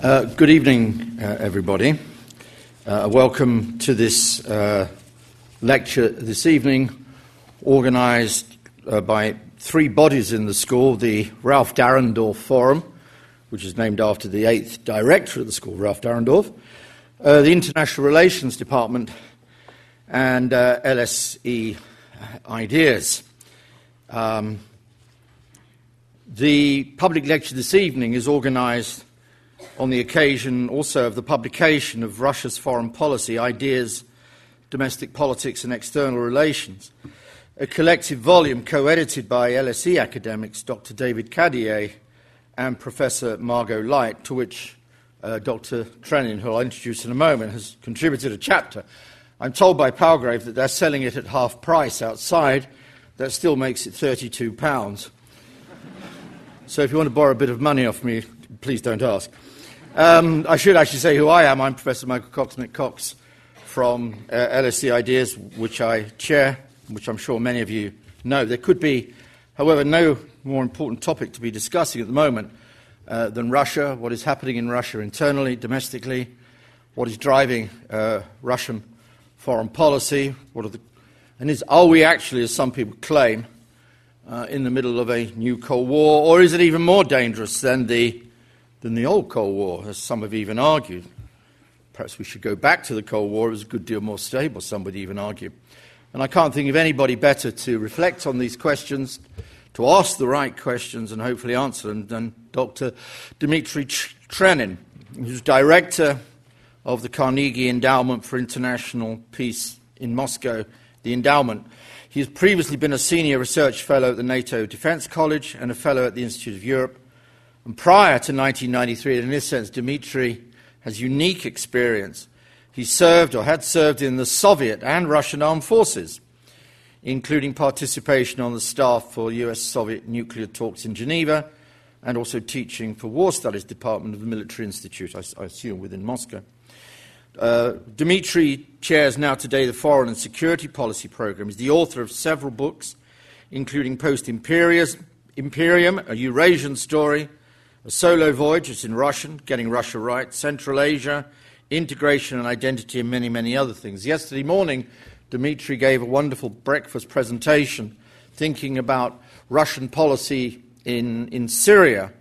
Uh, good evening, uh, everybody. Uh, welcome to this uh, lecture this evening, organised uh, by three bodies in the school the Ralph Dahrendorf Forum, which is named after the eighth director of the school, Ralph Dahrendorf, uh, the International Relations Department, and LSE Ideas. Um, the public lecture this evening is organised on the occasion also of the publication of Russia's foreign policy, Ideas, Domestic Politics and External Relations, a collective volume co edited by LSE academics Dr. David Cadier and Professor Margot Light, to which uh, Dr. Trenin, who I'll introduce in a moment, has contributed a chapter. I'm told by Palgrave that they're selling it at half price outside. That still makes it £32. So if you want to borrow a bit of money off me, please don't ask. Um, I should actually say who I am. I'm Professor Michael Cox Cox from uh, LSE Ideas, which I chair, which I'm sure many of you know. There could be, however, no more important topic to be discussing at the moment uh, than Russia, what is happening in Russia internally, domestically, what is driving uh, Russian foreign policy, what are the, and is, are we actually, as some people claim, uh, in the middle of a new Cold War, or is it even more dangerous than the, than the old Cold War, as some have even argued? Perhaps we should go back to the Cold War, it was a good deal more stable, some would even argue. And I can't think of anybody better to reflect on these questions, to ask the right questions, and hopefully answer them than Dr. Dmitry Trenin, who's director of the Carnegie Endowment for International Peace in Moscow, the endowment he has previously been a senior research fellow at the NATO Defence College and a fellow at the Institute of Europe. And prior to 1993, in this sense, Dmitry has unique experience. He served or had served in the Soviet and Russian armed forces, including participation on the staff for US Soviet nuclear talks in Geneva and also teaching for War Studies Department of the Military Institute, I, I assume within Moscow. Uh, Dmitry chairs now today the Foreign and Security Policy Program. He's the author of several books, including Post Imperium, A Eurasian Story, A Solo Voyage, it's in Russian, Getting Russia Right, Central Asia, Integration and Identity, and many, many other things. Yesterday morning, Dmitry gave a wonderful breakfast presentation thinking about Russian policy in, in Syria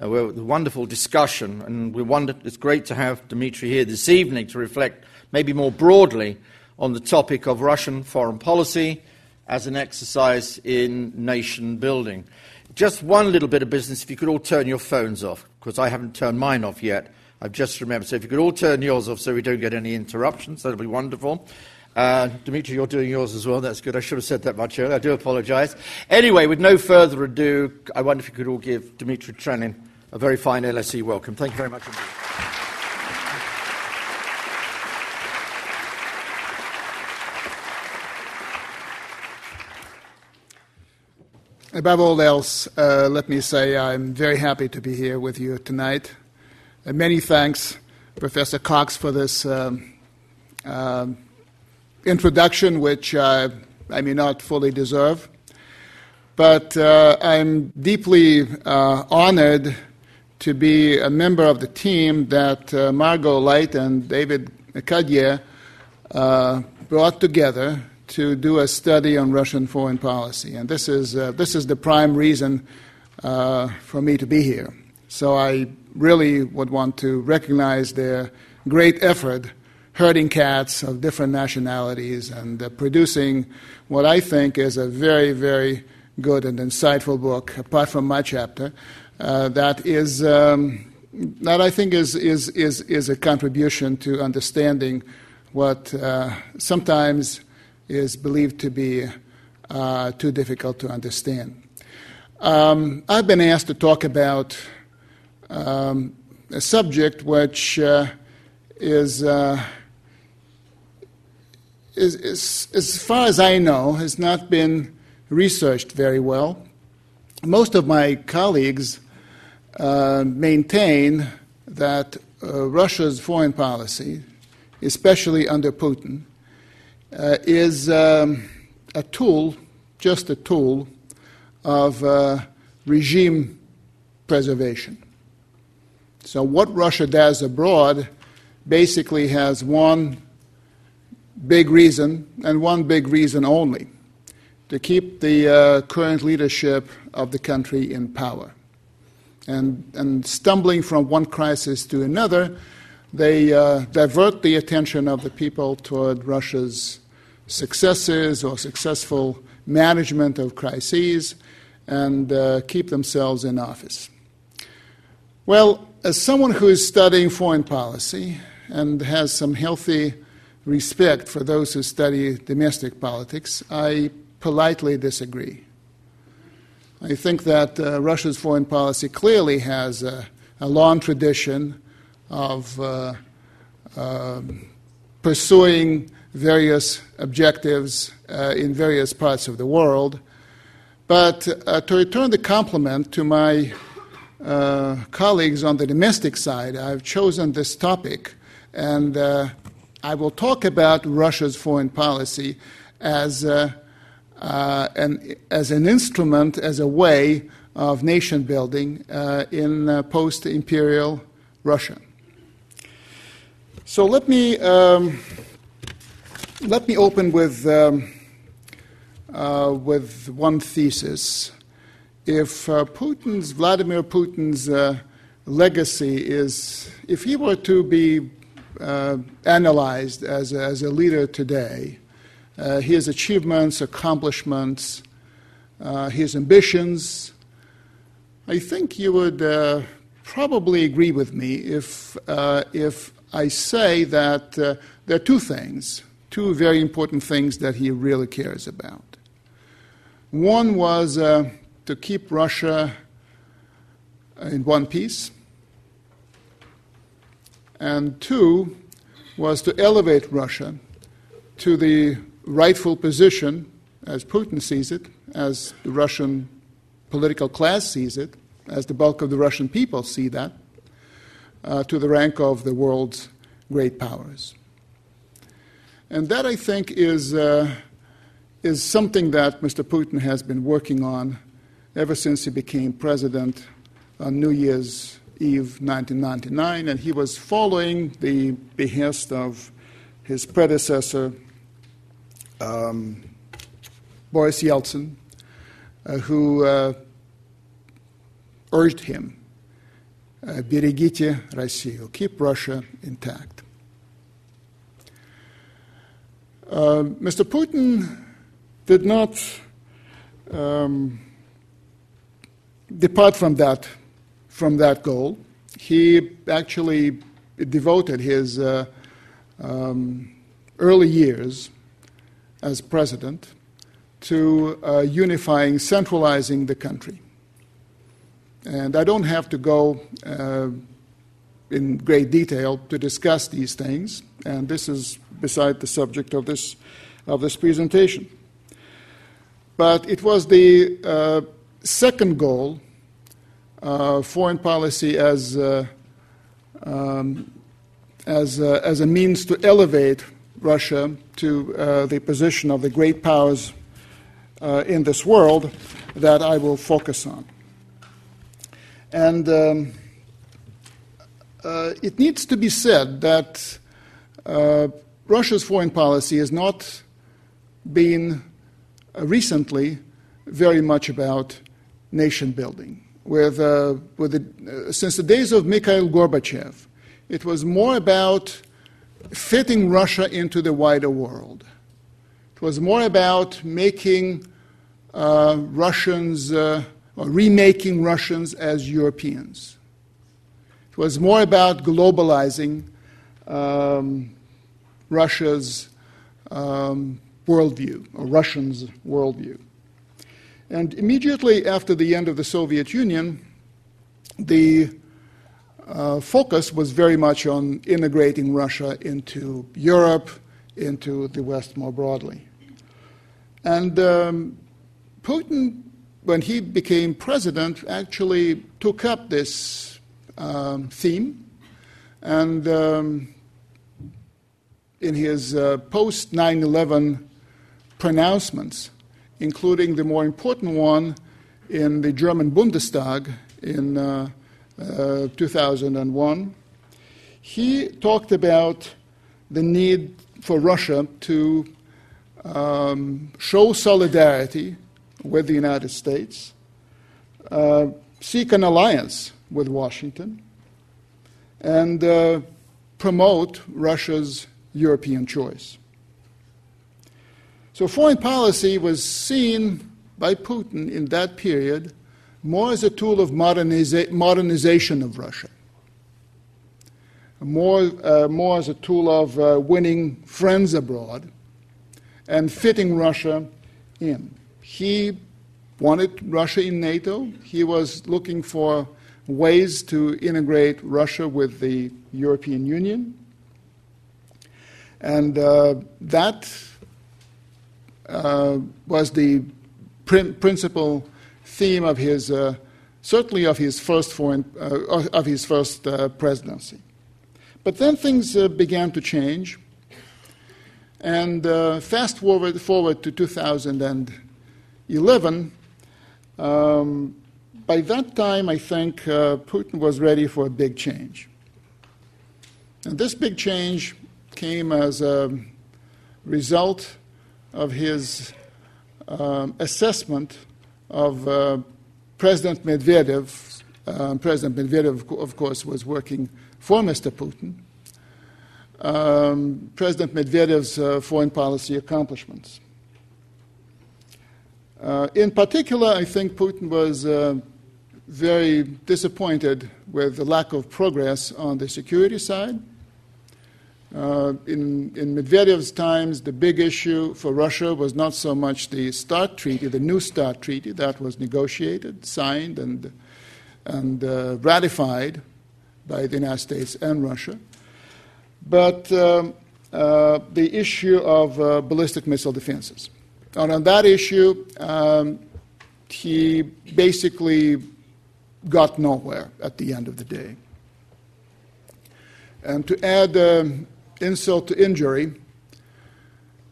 uh, a wonderful discussion, and we wonder, it's great to have Dmitry here this evening to reflect maybe more broadly on the topic of Russian foreign policy as an exercise in nation building. Just one little bit of business, if you could all turn your phones off, because I haven't turned mine off yet. I've just remembered. So if you could all turn yours off so we don't get any interruptions, that would be wonderful. Uh, Dimitri, you're doing yours as well. That's good. I should have said that much earlier. I do apologize. Anyway, with no further ado, I wonder if you could all give Dimitri Trenin a very fine LSE welcome. Thank you very much indeed. Above all else, uh, let me say I'm very happy to be here with you tonight. And many thanks, Professor Cox, for this um, uh, introduction, which uh, I may not fully deserve. But uh, I'm deeply uh, honored to be a member of the team that uh, Margot Light and David Cadier uh, brought together to do a study on Russian foreign policy. And this is, uh, this is the prime reason uh, for me to be here. So I really would want to recognize their great effort herding cats of different nationalities and uh, producing what I think is a very, very good and insightful book, apart from my chapter, uh, that is um, that I think is, is, is, is a contribution to understanding what uh, sometimes is believed to be uh, too difficult to understand. Um, I've been asked to talk about um, a subject which uh, is, uh, is, is, as far as I know, has not been researched very well. Most of my colleagues uh, maintain that uh, Russia's foreign policy, especially under Putin, uh, is um, a tool, just a tool, of uh, regime preservation. So, what Russia does abroad basically has one big reason, and one big reason only to keep the uh, current leadership of the country in power. And, and stumbling from one crisis to another, they uh, divert the attention of the people toward Russia's successes or successful management of crises and uh, keep themselves in office. Well, as someone who is studying foreign policy and has some healthy respect for those who study domestic politics, I politely disagree. I think that uh, Russia's foreign policy clearly has a, a long tradition of uh, uh, pursuing various objectives uh, in various parts of the world. But uh, to return the compliment to my uh, colleagues on the domestic side, I've chosen this topic, and I will talk about Russia's foreign policy as uh, as an instrument, as a way of nation building uh, in uh, post imperial Russia. So let me, um, let me open with, um, uh, with one thesis. If uh, Putin's, Vladimir Putin's uh, legacy is, if he were to be analyzed as a, as a leader today, uh, his achievements, accomplishments, uh, his ambitions. I think you would uh, probably agree with me if, uh, if I say that uh, there are two things, two very important things that he really cares about. One was uh, to keep Russia in one piece, and two was to elevate Russia to the rightful position, as Putin sees it, as the Russian political class sees it, as the bulk of the Russian people see that, uh, to the rank of the world's great powers. And that, I think, is, uh, is something that Mr. Putin has been working on ever since he became president on New Year's Eve 1999, and he was following the behest of his predecessor, um, Boris Yeltsin, uh, who uh, urged him, берегите Россию, keep Russia intact. Uh, Mr. Putin did not um, depart from that, from that goal. He actually devoted his uh, um, early years as president to uh, unifying, centralizing the country. And I don't have to go uh, in great detail to discuss these things, and this is beside the subject of this, of this presentation. But it was the uh, second goal, uh, foreign policy as, uh, um, as, uh, as a means to elevate Russia to uh, the position of the great powers in this world that I will focus on. And um, uh, it needs to be said that uh, Russia's foreign policy has not been uh, recently very much about nation building. With, uh, with the, since the days of Mikhail Gorbachev, it was more about fitting Russia into the wider world. It was more about making uh, Russians, uh, remaking Russians as Europeans. It was more about globalizing um, Russia's um, worldview, or Russians' worldview. And immediately after the end of the Soviet Union, the uh, focus was very much on integrating Russia into Europe, into the West more broadly. And um, Putin, when he became president, actually took up this um, theme. And um, in his uh, post 9 11 pronouncements, including the more important one in the German Bundestag in uh, uh, 2001, he talked about the need for Russia to um, show solidarity with the United States, uh, seek an alliance with Washington, and uh, promote Russia's European choice. So, foreign policy was seen by Putin in that period more as a tool of moderniza- modernization of Russia, more, uh, more as a tool of uh, winning friends abroad and fitting Russia in. He wanted Russia in NATO. He was looking for ways to integrate Russia with the European Union. And uh, that uh, was the prin- principal theme of his, uh, certainly of his first foreign, uh, of his first uh, presidency. But then things uh, began to change. And fast forward, forward to 2011, um, by that time, I think uh, Putin was ready for a big change. And this big change came as a result of his um, assessment of uh, President Medvedev. Uh, President Medvedev, of course, was working for Mr. Putin. Um, President Medvedev's uh, foreign policy accomplishments. Uh, in particular, I think Putin was uh, very disappointed with the lack of progress on the security side. Uh, in, in Medvedev's times, the big issue for Russia was not so much the START treaty, the new START treaty that was negotiated, signed, and, and uh, ratified by the United States and Russia, but um, uh, the issue of uh, ballistic missile defenses. And on that issue, um, he basically got nowhere at the end of the day. And to add um, insult to injury,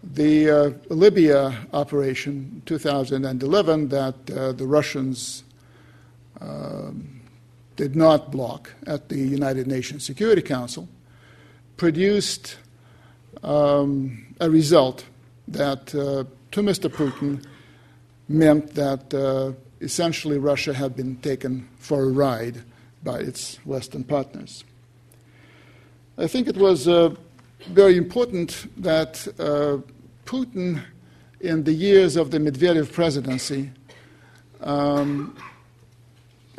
the uh, Libya operation 2011 that uh, the Russians um, did not block at the United Nations Security Council produced um, a result that uh, to Mr. Putin meant that uh, essentially Russia had been taken for a ride by its Western partners. I think it was uh, very important that uh, Putin, in the years of the Medvedev presidency, um,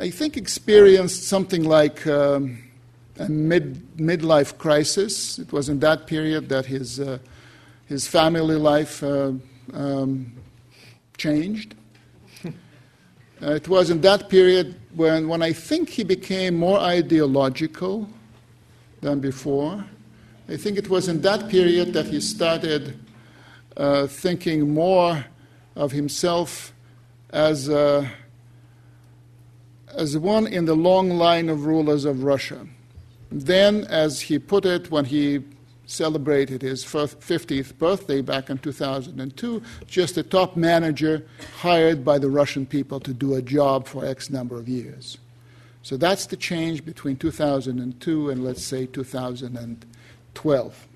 I think experienced something like um, a mid midlife crisis. It was in that period that his uh, his family life uh, um, changed. Uh, it was in that period when, when I think he became more ideological than before. I think it was in that period that he started uh, thinking more of himself as, uh, as one in the long line of rulers of Russia. Then, as he put it when he celebrated his 50th birthday back in 2002, just a top manager hired by the Russian people to do a job for X number of years. So that's the change between 2002 and let's say 2012.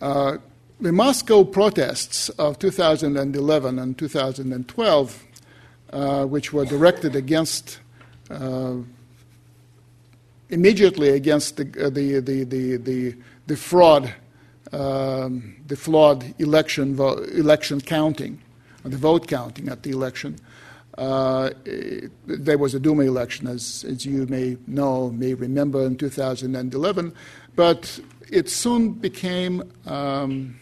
Uh, the Moscow protests of 2011 and 2012, uh, which were directed against uh, immediately against the, uh, the, the, the, the, fraud, um, the flawed election, election counting, the vote counting at the election. Uh, there was a Duma election, as, as you may know, may remember, in 2011, but it soon became um,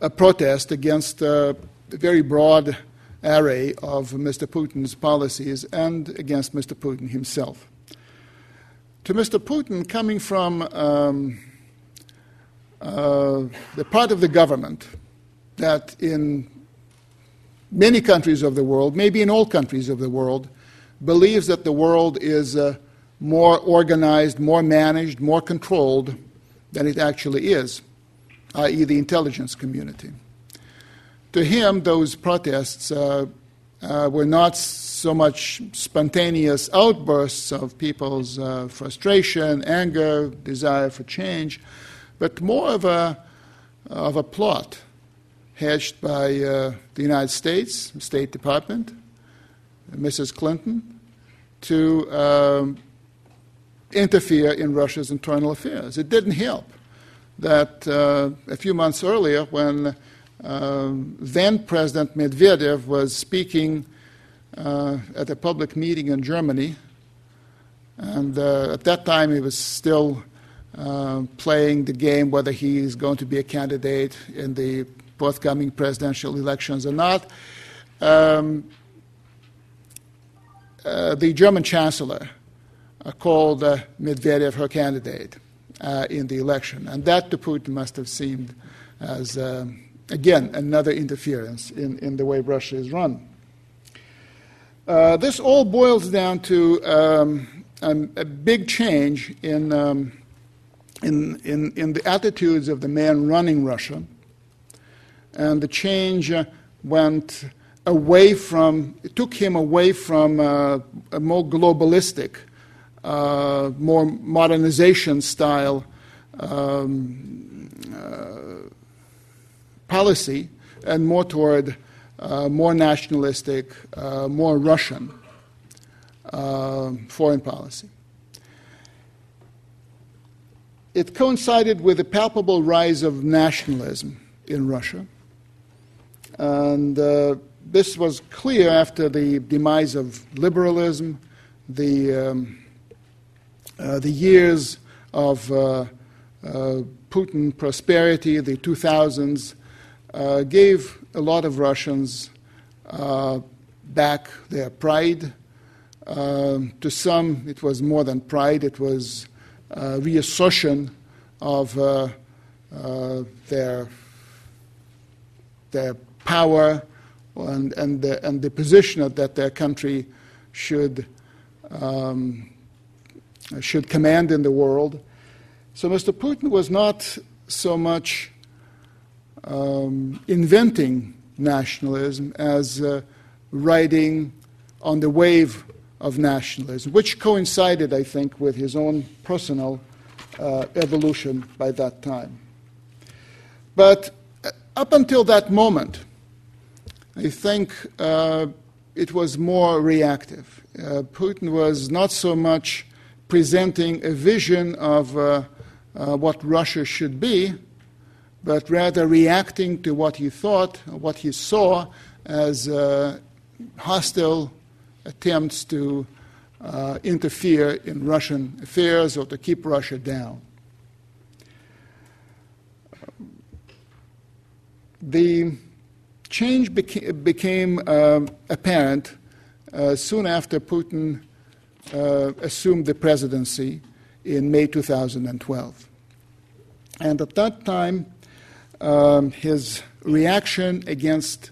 a protest against a very broad array of Mr. Putin's policies and against Mr. Putin himself to Mr. Putin coming from um, uh, the part of the government that in many countries of the world, maybe in all countries of the world, believes that the world is uh, more organized, more managed, more controlled than it actually is, i.e., the intelligence community. To him, those protests uh, uh, were not so much spontaneous outbursts of people's uh, frustration, anger, desire for change, but more of a, of a plot hatched by uh, the United States State Department, Mrs. Clinton, to um, interfere in Russia's internal affairs. It didn't help that uh, a few months earlier, when then President Medvedev was speaking uh, at a public meeting in Germany, and uh, at that time he was still uh, playing the game whether he is going to be a candidate in the forthcoming presidential elections or not. Um, uh, the German chancellor called Medvedev her candidate in the election, and that to Putin must have seemed as um, again, another interference in, in the way Russia is run. Uh, this all boils down to um, a, a, big change in, um, in, in, in, the attitudes of the man running Russia. And the change uh, went away from, it took him away from uh, a more globalistic, uh, more modernization style um, uh, policy and more toward uh, more nationalistic, uh, more Russian uh, foreign policy. It coincided with a palpable rise of nationalism in Russia. And uh, this was clear after the demise of liberalism, the, um, uh, the years of uh, Putin prosperity, the 2000s, uh, gave a lot of Russians uh, back their pride. Uh, to some, it was more than pride, it was uh, reassertion of uh, uh, their, their power and, and, the, and the position that their country should, um, should command in the world. So Mr. Putin was not so much um, inventing nationalism as uh, riding on the wave of nationalism, which coincided, I think, with his own personal uh, evolution by that time. But uh, up until that moment, I think uh, it was more reactive. Uh, Putin was not so much presenting a vision of uh, what Russia should be, but rather reacting to what he thought, what he saw as uh, hostile attempts to uh, interfere in Russian affairs or to keep Russia down. The change beca- became uh, apparent uh, soon after Putin uh, assumed the presidency in May 2012. And at that time, um, his reaction against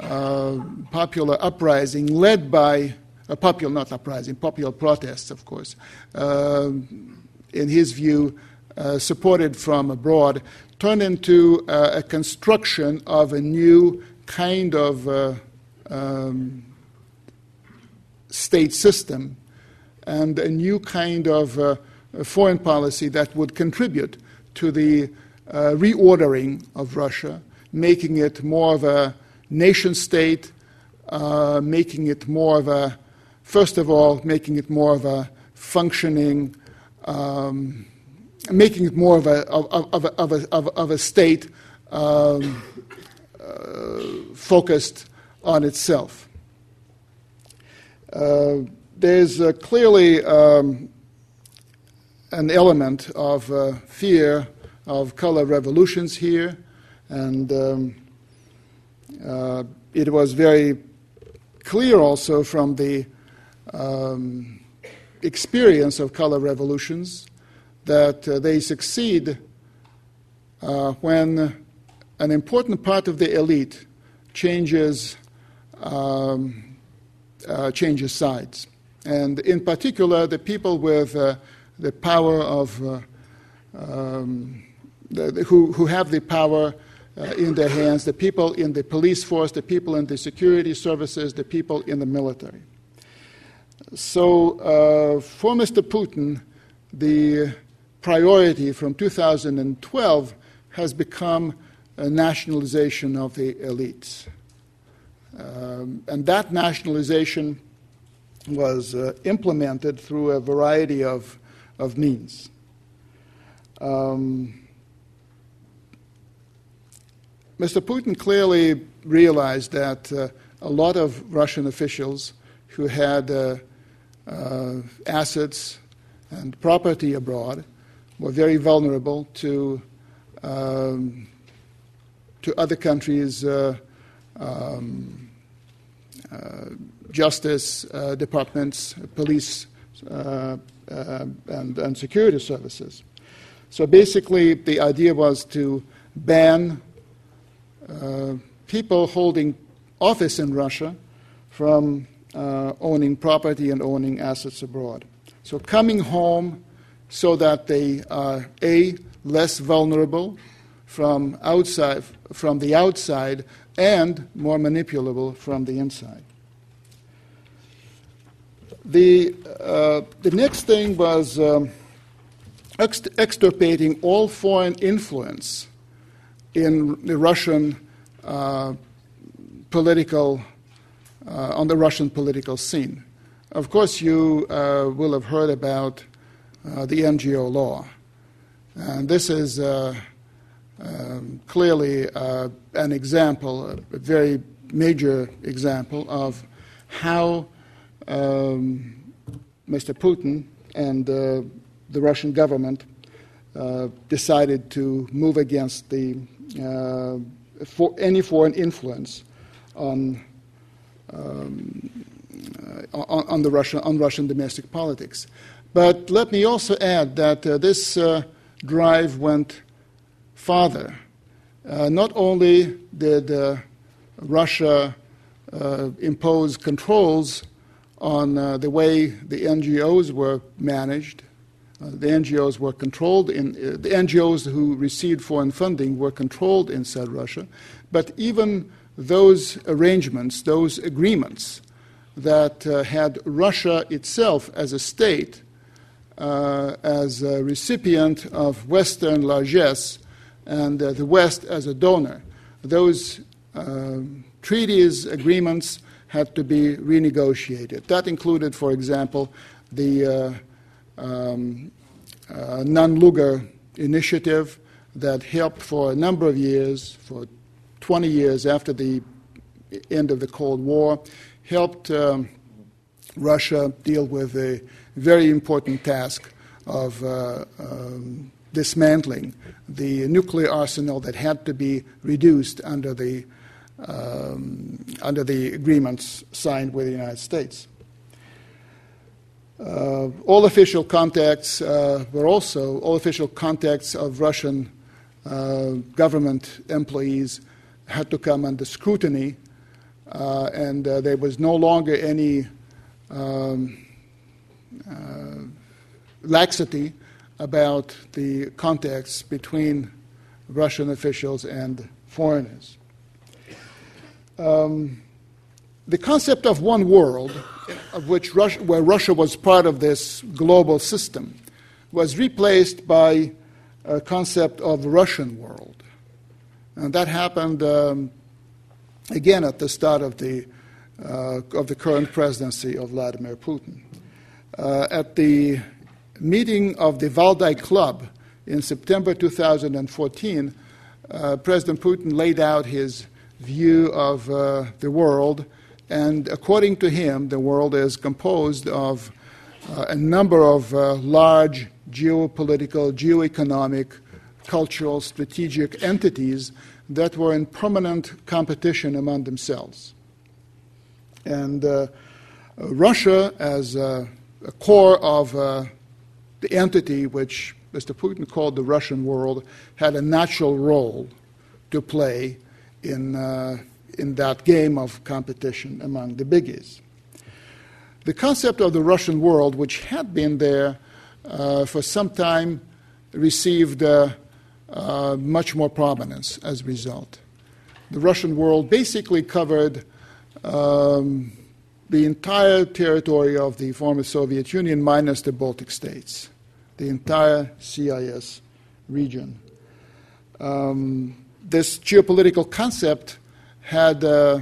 uh, popular uprising led by a popular, not uprising, popular protests, of course, uh, in his view, uh, supported from abroad, turned into uh, a construction of a new kind of uh, um, state system and a new kind of uh, foreign policy that would contribute to the uh, reordering of Russia, making it more of a nation state, uh, making it more of a, first of all, making it more of a functioning, um, making it more of a, of, of, of a, of, of a state um, uh, focused on itself. Uh, there's uh, clearly um, an element of uh, fear of color revolutions here, and um, uh, it was very clear also from the um, experience of color revolutions that uh, they succeed uh, when an important part of the elite changes um, uh, changes sides, and in particular the people with uh, the power of uh, um, who, who have the power uh, in their hands the people in the police force, the people in the security services, the people in the military. So, uh, for Mr. Putin, the priority from 2012 has become a nationalization of the elites. Um, and that nationalization was uh, implemented through a variety of, of means. Um, Mr. Putin clearly realized that uh, a lot of Russian officials who had uh, uh, assets and property abroad were very vulnerable to, um, to other countries' uh, um, uh, justice departments, police, and, and security services. So basically, the idea was to ban uh, people holding office in Russia from uh, owning property and owning assets abroad. So coming home so that they are a less vulnerable from outside from the outside and more manipulable from the inside. The, uh, the next thing was um, extirpating all foreign influence in the Russian uh, political, uh, on the Russian political scene. Of course, you uh, will have heard about uh, the NGO law. And this is uh, um, clearly an example, a very major example of how um, Mr. Putin and the Russian government decided to move against the uh, for any foreign influence on, um, uh, on, on, the Russia, on Russian domestic politics. But let me also add that uh, this drive went farther. not only did Russia impose controls on uh, the way the NGOs were managed uh, the NGOs were controlled in uh, the NGOs who received foreign funding were controlled inside Russia, but even those arrangements, those agreements that uh, had Russia itself as a state, uh, as a recipient of Western largesse, and uh, the West as a donor, those um, treaties, agreements had to be renegotiated. That included, for example, the uh, um, uh, Nunn-Lugar initiative that helped for a number of years, for 20 years after the end of the Cold War, helped um, Russia deal with a very important task of uh, um, dismantling the nuclear arsenal that had to be reduced under the um, under the agreements signed with the United States. Uh, all official contacts uh, were also all official contacts of Russian uh, government employees had to come under scrutiny, uh, and uh, there was no longer any um, uh, laxity about the contacts between Russian officials and foreigners. Um, the concept of one world, of which Russia, where Russia was part of this global system, was replaced by a concept of Russian world. And that happened um, again at the start of the, uh, of the current presidency of Vladimir Putin. Uh, at the meeting of the Valdai Club in September 2014, uh, President Putin laid out his view of uh, the world and according to him, the world is composed of uh, a number of uh, large geopolitical, geoeconomic, cultural, strategic entities that were in permanent competition among themselves. And uh, Russia, as a core of uh, the entity which Mr. Putin called the Russian world, had a natural role to play in uh, in that game of competition among the biggies. The concept of the Russian world, which had been there uh, for some time, received uh, uh, much more prominence as a result. The Russian world basically covered um, the entire territory of the former Soviet Union minus the Baltic states, the entire CIS region. Um, this geopolitical concept had uh,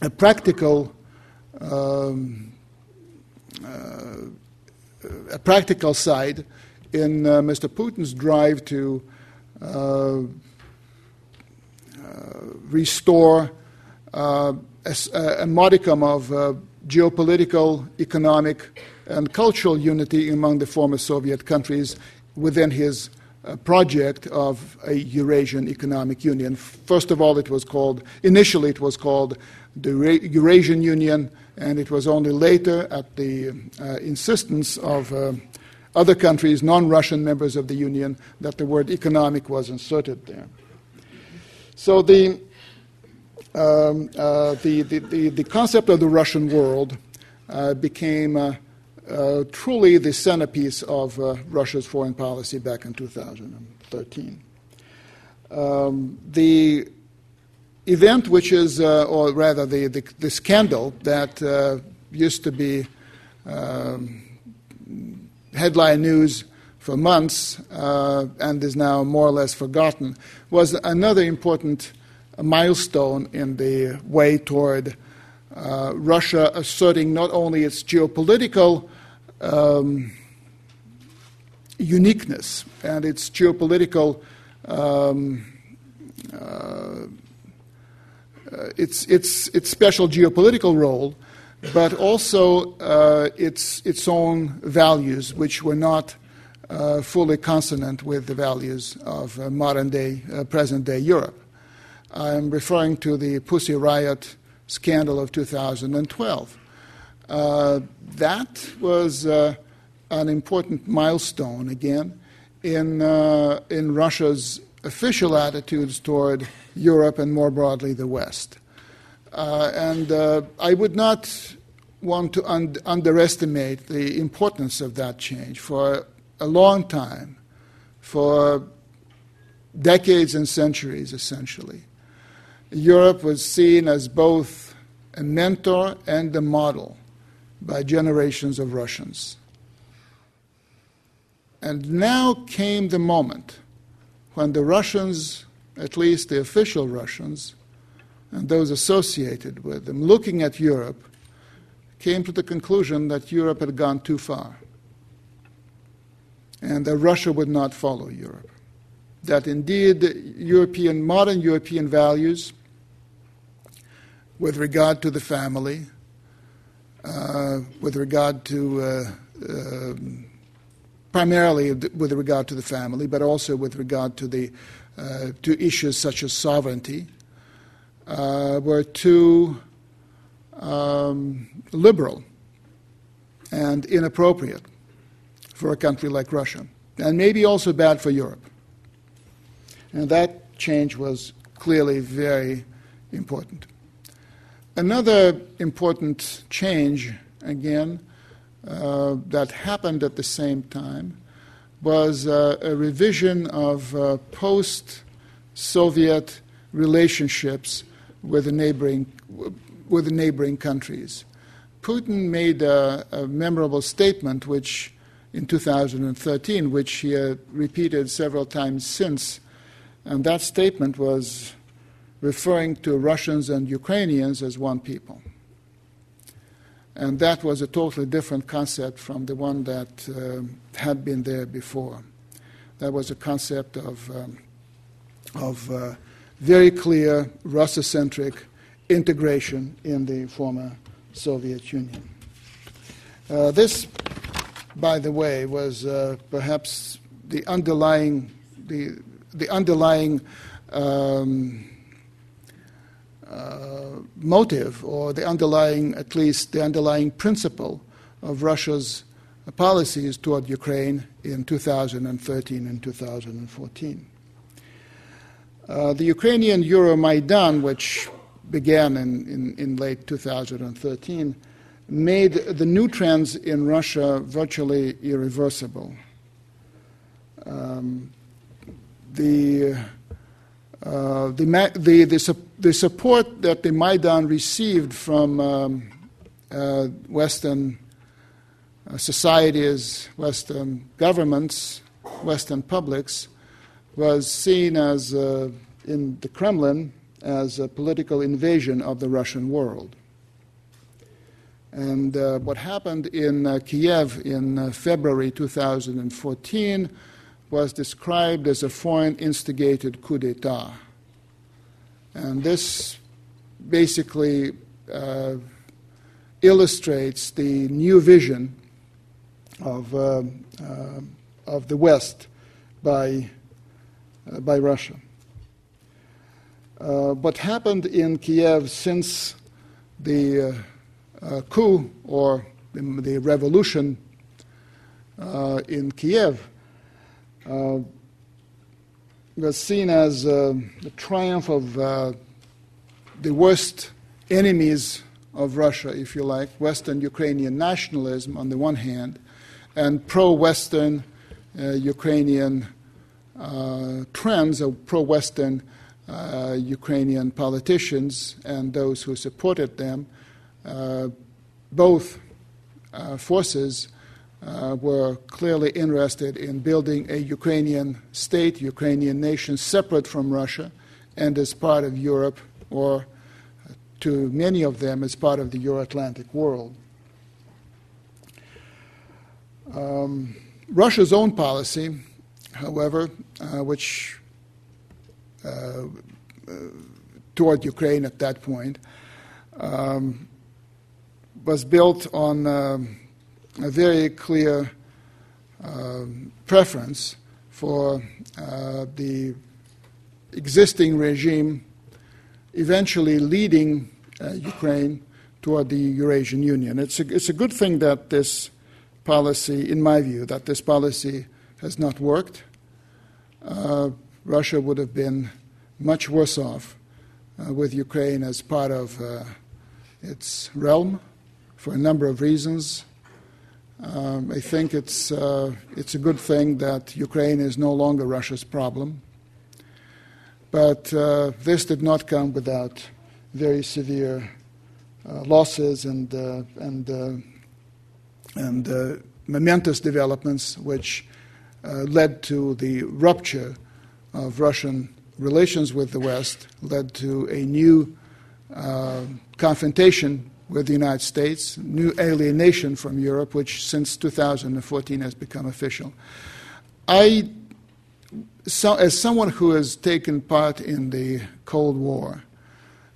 a practical um, uh, a practical side in uh, Mr. Putin's drive to uh, uh, restore uh, a, a, modicum of geopolitical, economic, and cultural unity among the former Soviet countries within his uh, project of a Eurasian Economic Union. First of all, it was called, initially, it was called the Eurasian Union, and it was only later, at the uh, insistence of uh, other countries, non Russian members of the Union, that the word economic was inserted there. So the, um, uh, the, the, the, the, concept of the Russian world uh, became uh, truly the centerpiece of uh, Russia's foreign policy back in 2013. Um, the event, which is, uh, or rather, the, the, the scandal that uh, used to be um, headline news for months uh, and is now more or less forgotten, was another important milestone in the way toward uh, Russia asserting not only its geopolitical um, uniqueness and its geopolitical um, uh, its, its, its special geopolitical role, but also uh, its, its own values, which were not uh, fully consonant with the values of uh, modern day, uh, present day Europe. I'm referring to the Pussy Riot scandal of 2012. Uh, that was uh, an important milestone, again, in, uh, in Russia's official attitudes toward Europe and more broadly the West. Uh, and uh, I would not want to un- underestimate the importance of that change. For a long time, for decades and centuries, essentially, Europe was seen as both a mentor and a model by generations of Russians. And now came the moment when the Russians, at least the official Russians, and those associated with them, looking at Europe, came to the conclusion that Europe had gone too far and that Russia would not follow Europe. That indeed, European, modern European values with regard to the family, uh, with regard to uh, uh, primarily with regard to the family, but also with regard to the uh, to issues such as sovereignty, uh, were too um, liberal and inappropriate for a country like Russia, and maybe also bad for Europe. And that change was clearly very important. Another important change, again, uh, that happened at the same time was uh, a revision of uh, post Soviet relationships with the neighboring, with the neighboring countries. Putin made a, a memorable statement, which in 2013, which he repeated several times since, and that statement was referring to Russians and Ukrainians as one people. And that was a totally different concept from the one that uh, had been there before. That was a concept of, um, of uh, very clear Russocentric integration in the former Soviet Union. Uh, this, by the way, was uh, perhaps the underlying, the, the underlying um, motive or the underlying, at least the underlying principle of Russia's policies toward Ukraine in 2013 and 2014. Uh, the Ukrainian Euromaidan, which began in, in, in, late 2013, made the new trends in Russia virtually irreversible. Um, the, uh, the, the, the, the, support that the Maidan received from um, uh, Western uh, societies, Western governments, Western publics, was seen as, uh, in the Kremlin, as a political invasion of the Russian world. And uh, what happened in uh, Kiev in uh, February 2014 was described as a foreign instigated coup d'etat. And this basically uh, illustrates the new vision of, uh, uh, of the West by, by Russia. what happened in Kiev since the uh, coup or the, the revolution uh, in Kiev uh, was seen as the triumph of the worst enemies of Russia, if you like, Western Ukrainian nationalism on the one hand, and pro Western uh, Ukrainian uh, trends of pro Western uh, Ukrainian politicians and those who supported them uh, both uh, forces uh, were clearly interested in building a Ukrainian state, Ukrainian nation, separate from Russia and as part of Europe, or to many of them as part of the Euro Atlantic world. Um, Russia's own policy, however, uh, which uh, uh, toward Ukraine at that point, um, was built on uh, a very clear uh, preference for uh, the existing regime eventually leading uh, Ukraine toward the Eurasian Union. It's a, it's a good thing that this policy, in my view, that this policy has not worked. Uh, Russia would have been much worse off uh, with Ukraine as part of its realm for a number of reasons. Um, I think it's, uh, it's a good thing that Ukraine is no longer Russia's problem. But uh, this did not come without very severe uh, losses and, uh, and, uh, and uh, momentous developments which led to the rupture of Russian relations with the West, led to a new confrontation with the United States, new alienation from Europe, which since 2014 has become official. I, so, as someone who has taken part in the Cold War,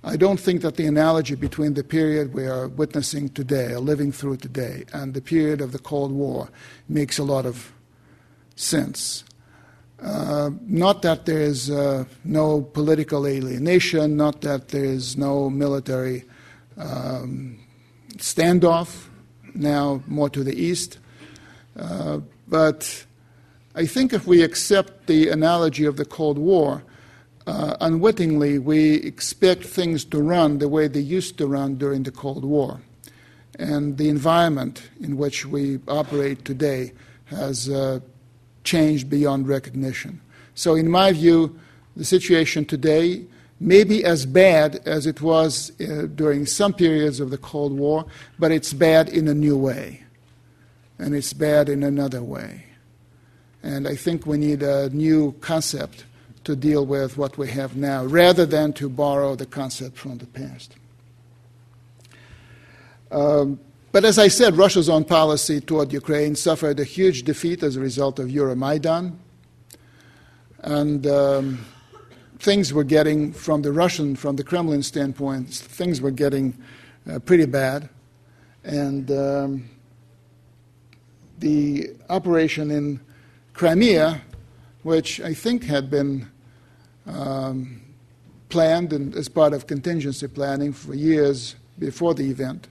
I don't think that the analogy between the period we are witnessing today, or living through today, and the period of the Cold War makes a lot of sense. Uh, not that there is uh, no political alienation, not that there is no military um, standoff, now more to the east. Uh, but I think if we accept the analogy of the Cold War, uh, unwittingly we expect things to run the way they used to run during the Cold War. And the environment in which we operate today has uh, changed beyond recognition. So, in my view, the situation today maybe as bad as it was uh, during some periods of the Cold War, but it's bad in a new way. And it's bad in another way. And I think we need a new concept to deal with what we have now, rather than to borrow the concept from the past. Um, but as I said, Russia's own policy toward Ukraine suffered a huge defeat as a result of Euromaidan. And um, things were getting, from the Russian, from the Kremlin standpoint, things were getting uh, pretty bad. And um, the operation in Crimea, which I think had been um, planned and as part of contingency planning for years before the event,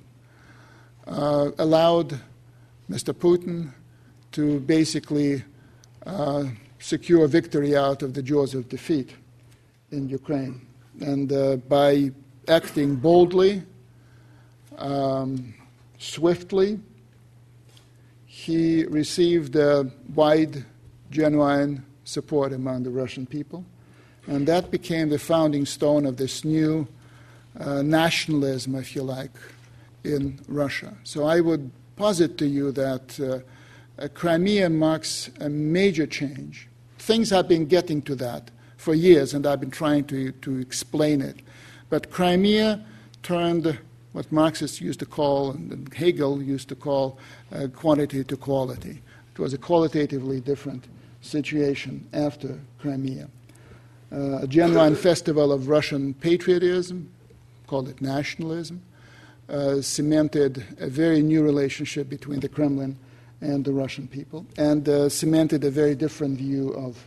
uh, allowed Mr. Putin to basically uh, secure victory out of the jaws of defeat in Ukraine. And uh, by acting boldly, um, swiftly, he received wide, genuine support among the Russian people. And that became the founding stone of this new uh, nationalism, if you like, in Russia. So I would posit to you that uh, Crimea marks a major change. Things have been getting to that for years, and I've been trying to, to explain it. But Crimea turned what Marxists used to call, and Hegel used to call, uh, quantity to quality. It was a qualitatively different situation after Crimea. Uh, a genuine festival of Russian patriotism, call it nationalism, uh, cemented a very new relationship between the Kremlin and the Russian people, and uh, cemented a very different view of,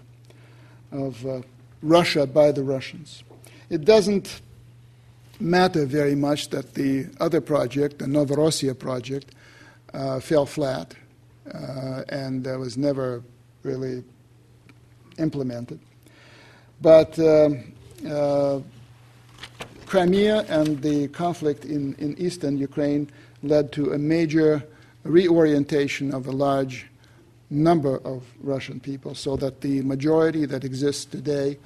of uh, Russia by the Russians. It doesn't matter very much that the other project, the Novorossiya project, uh, fell flat uh, and was never really implemented. But um, uh, Crimea and the conflict in, in eastern Ukraine led to a major reorientation of a large number of Russian people, so that the majority that exists today,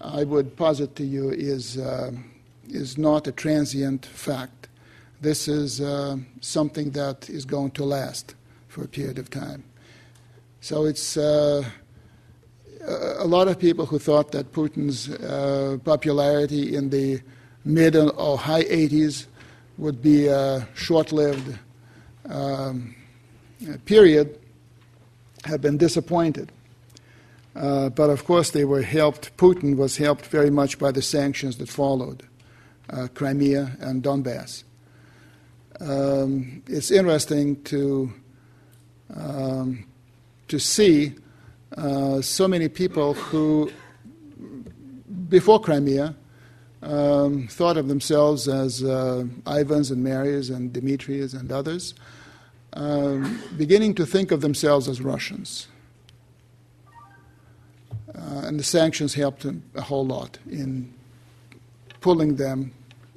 I would posit to you, is, uh, is not a transient fact. This is uh, something that is going to last for a period of time. So it's uh, a lot of people who thought that Putin's uh, popularity in the mid or high 80s would be a short lived um, period have been disappointed. Uh, but of course, they were helped, Putin was helped very much by the sanctions that followed uh, Crimea and Donbass. Um, it's interesting to, um, to see uh, so many people who, before Crimea, um, thought of themselves as uh, Ivans and Marys and Dimitri's and others, um, beginning to think of themselves as Russians. Uh, and the sanctions helped a whole lot in pulling them,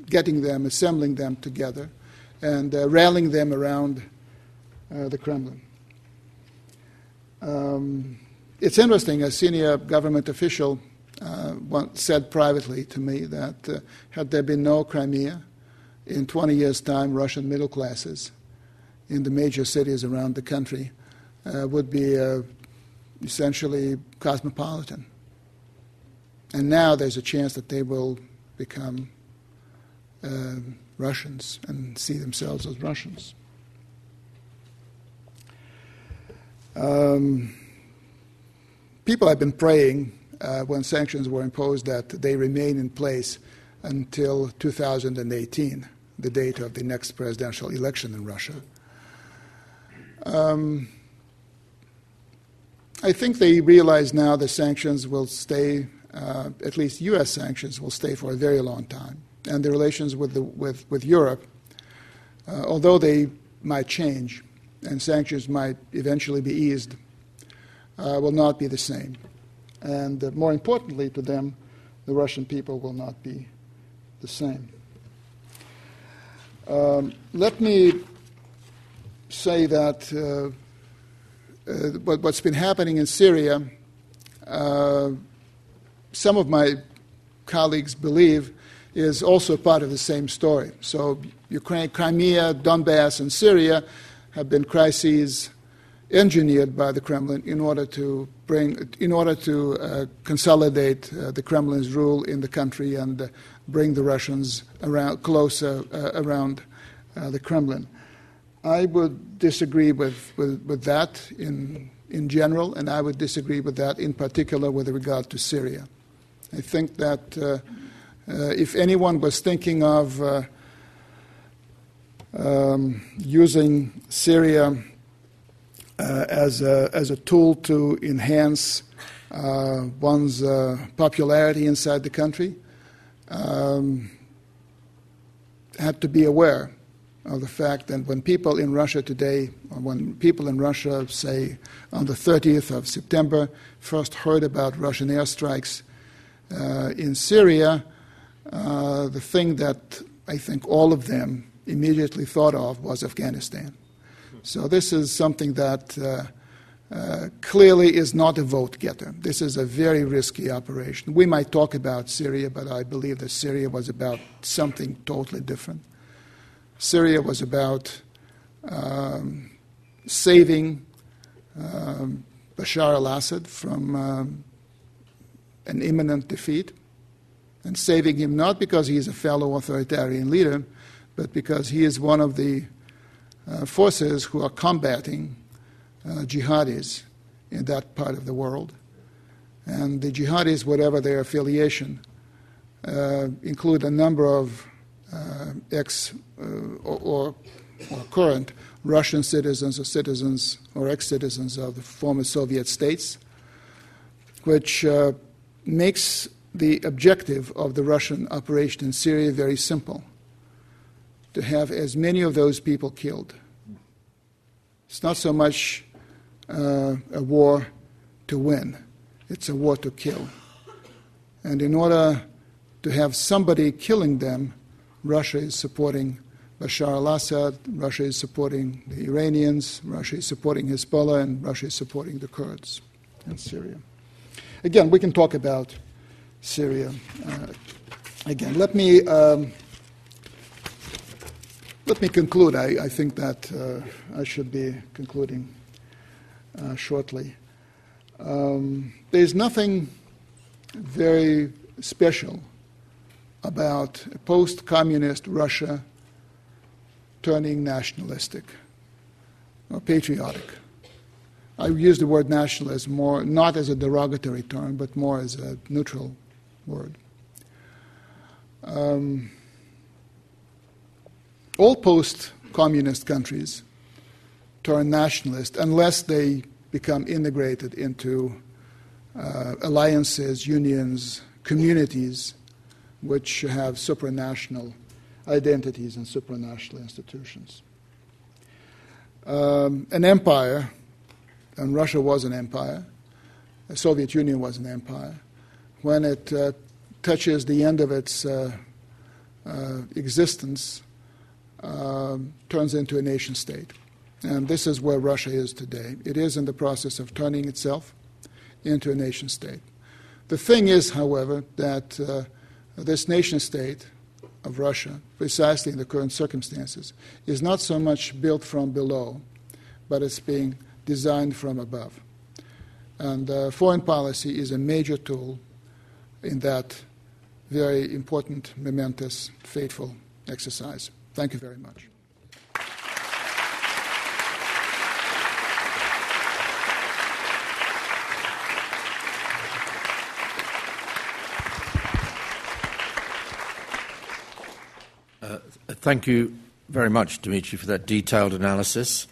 getting them, assembling them together, and uh, rallying them around uh, the Kremlin. Um, it's interesting, a senior government official uh, once said privately to me that uh, had there been no Crimea, in 20 years' time, Russian middle classes in the major cities around the country uh, would be uh, essentially cosmopolitan. And now there's a chance that they will become uh, Russians and see themselves as Russians. Um, people have been praying uh, when sanctions were imposed that they remain in place until 2018, the date of the next presidential election in Russia. Um, I think they realize now the sanctions will stay, uh, at least U.S. sanctions will stay for a very long time. And the relations with, the, with, with Europe, uh, although they might change and sanctions might eventually be eased, uh, will not be the same. And uh, more importantly to them, the Russian people will not be the same. Um, let me say that uh, uh, what, has been happening in Syria, uh, some of my colleagues believe is also part of the same story. So, Ukraine, Crimea, Donbass, and Syria have been crises engineered by the Kremlin in order to bring, in order to uh, consolidate uh, the Kremlin's rule in the country and uh, bring the Russians around closer uh, around uh, the Kremlin. I would disagree with, with, with, that in, in general, and I would disagree with that in particular with regard to Syria. I think that uh, if anyone was thinking of um, using Syria uh, as, a, as a tool to enhance uh, one's uh, popularity inside the country, um, had to be aware of the fact that when people in Russia today, when people in Russia, say on the 30th of September, first heard about Russian airstrikes uh, in Syria, uh, the thing that I think all of them immediately thought of was Afghanistan. So this is something that uh, uh, clearly is not a vote getter. This is a very risky operation. We might talk about Syria, but I believe that Syria was about something totally different. Syria was about um, saving um, Bashar al Assad from um, an imminent defeat and saving him not because he is a fellow authoritarian leader, but because he is one of the uh, forces who are combating uh, jihadis in that part of the world. And the jihadis, whatever their affiliation, uh, include a number of ex uh, or, or, current Russian citizens or citizens or ex citizens of the former Soviet states, which uh, makes the objective of the Russian operation in Syria very simple to have as many of those people killed. It's not so much uh, a war to win, it's a war to kill. And in order to have somebody killing them, Russia is supporting Bashar al Assad, Russia is supporting the Iranians, Russia is supporting Hezbollah, and Russia is supporting the Kurds in Syria. Again, we can talk about Syria. Uh, again, let me. Um, let me conclude. I, I think that uh, I should be concluding uh, shortly. Um, there's nothing very special about post communist Russia turning nationalistic or patriotic. I use the word nationalist more not as a derogatory term, but more as a neutral word. Um, all post communist countries turn nationalist unless they become integrated into uh, alliances, unions, communities which have supranational identities and supranational institutions. Um, an empire, and Russia was an empire, the Soviet Union was an empire, when it uh, touches the end of its uh, uh existence, um, turns into a nation state. And this is where Russia is today. It is in the process of turning itself into a nation state. The thing is, however, that uh, this nation state of Russia, precisely in the current circumstances, is not so much built from below, but it's being designed from above. And uh, foreign policy is a major tool in that very important, momentous, fateful exercise. Thank you very much. Thank you very much, Dimitri, for that detailed analysis.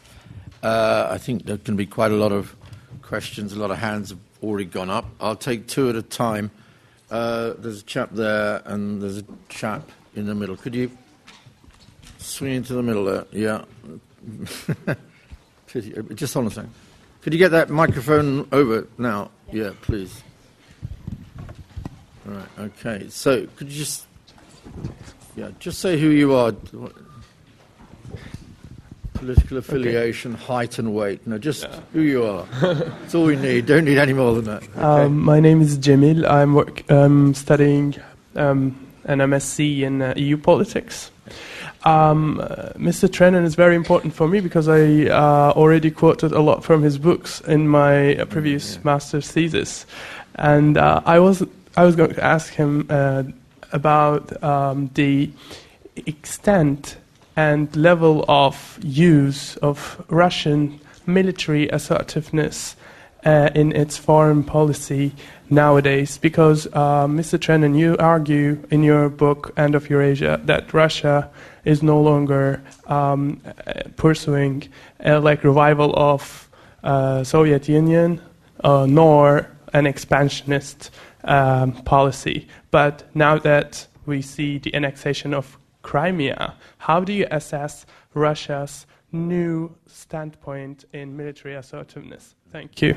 Uh, I think there can be quite a lot of questions. A lot of hands have already gone up. I'll take two at a time. Uh, there's a chap there, and there's a chap in the middle. Could you swing into the middle there? Yeah. Just hold on a second. Could you get that microphone over now? Yeah, please. All right. Okay. So, could you just yeah, just say who you are. Political affiliation, okay. height, and weight. No, just yeah. who you are. That's all we need. Don't need any more than that. Okay. Um, my name is Jamil. I'm work, um, studying um, an MSc in uh, EU politics. Um, uh, Mr. Trenin is very important for me because I uh, already quoted a lot from his books in my uh, previous yeah. master's thesis, and uh, I was I was going to ask him uh, about um, the extent and level of use of Russian military assertiveness uh, in its foreign policy nowadays. Because, uh, Mr. Trenin, you argue in your book, End of Eurasia, that Russia is no longer um, pursuing a like revival of uh, Soviet Union, uh, nor an expansionist um, policy. But now that we see the annexation of Crimea, how do you assess Russia's new standpoint in military assertiveness? Thank you.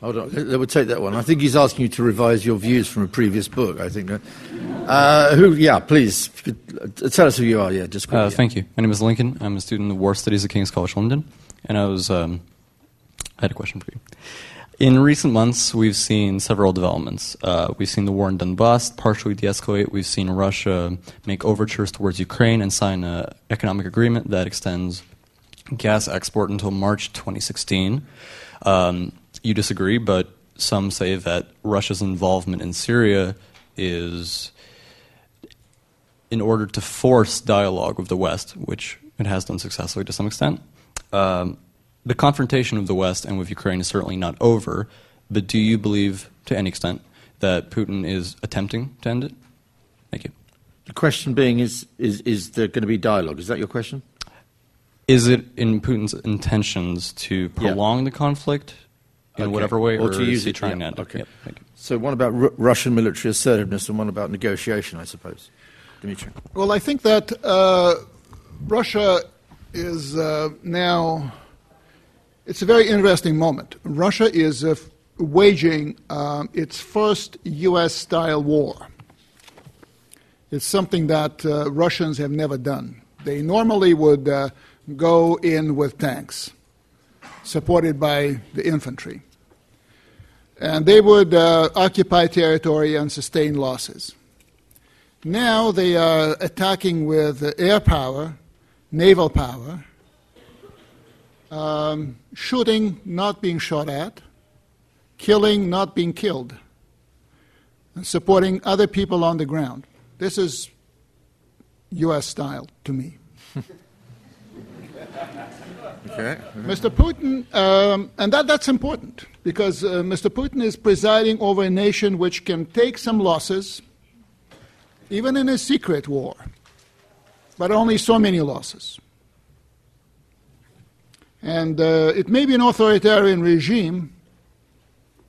Hold on, let me take that one. I think he's asking you to revise your views from a previous book. I think. Uh, who? Yeah, please tell us who you are. Yeah, just. Quickly, uh, Thank you. My name is Lincoln. I'm a student of War Studies at King's College London, and I was um, I had a question for you. In recent months, we've seen several developments. Uh, we've seen the war in Donbass partially de escalate. We've seen Russia make overtures towards Ukraine and sign an economic agreement that extends gas export until March 2016. Um, you disagree, but some say that Russia's involvement in Syria is in order to force dialogue with the West, which it has done successfully to some extent. Um, the confrontation of the West and with Ukraine is certainly not over, but do you believe, to any extent, that Putin is attempting to end it? Thank you. The question being is, is, is there going to be dialogue? Is that your question? Is it in Putin's intentions to prolong yeah. the conflict in okay. whatever way, or, or to use it trying yeah. to end okay. it? Yep. So, one about R- Russian military assertiveness and one about negotiation, I suppose. Dimitri. Well, I think that uh, Russia is uh, now it's a very interesting moment. Russia is uh, waging um, its first U.S. style war. It's something that uh, Russians have never done. They normally would uh, go in with tanks, supported by the infantry. And they would uh, occupy territory and sustain losses. Now they are attacking with air power, naval power, um, shooting, not being shot at, killing, not being killed, and supporting other people on the ground. This is U.S. style to me. Okay. Mr. Putin, um, and that, that's important because uh, Mr. Putin is presiding over a nation which can take some losses, even in a secret war, but only so many losses. And uh, it may be an authoritarian regime,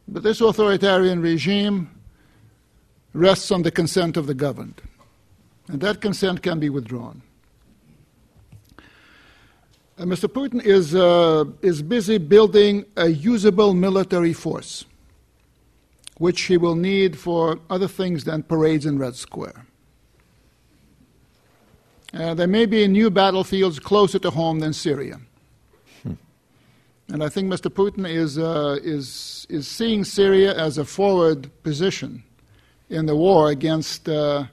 but this authoritarian regime rests on the consent of the governed. And that consent can be withdrawn. Uh, Mr. Putin is, uh, is busy building a usable military force, which he will need for other things than parades in Red Square. Uh, there may be new battlefields closer to home than Syria. And I think Mr. Putin is, uh, is, is seeing Syria as a forward position in the war against uh,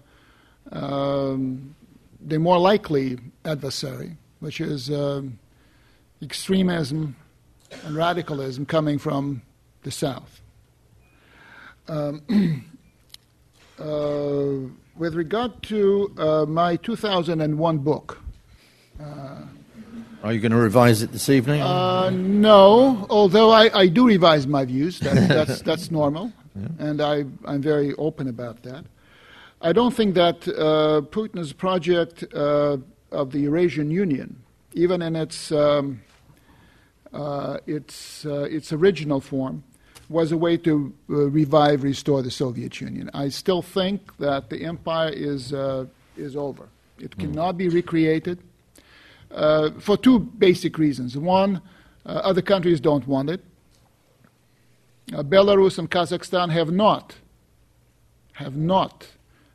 um, the more likely adversary, which is uh, extremism and radicalism coming from the south. Um, uh, with regard to uh, my 2001 book, uh, are you going to revise it this evening? Uh, no, although I, I, do revise my views. That, that's, that's normal, yeah. and I, I'm very open about that. I don't think that uh, Putin's project uh, of the Eurasian Union, even in its, um, uh, its, uh, its original form, was a way to uh, revive, restore the Soviet Union. I still think that the empire is, is over. It mm. cannot be recreated uh, for two basic reasons. One, uh, other countries don't want it. Uh, Belarus and Kazakhstan have not have not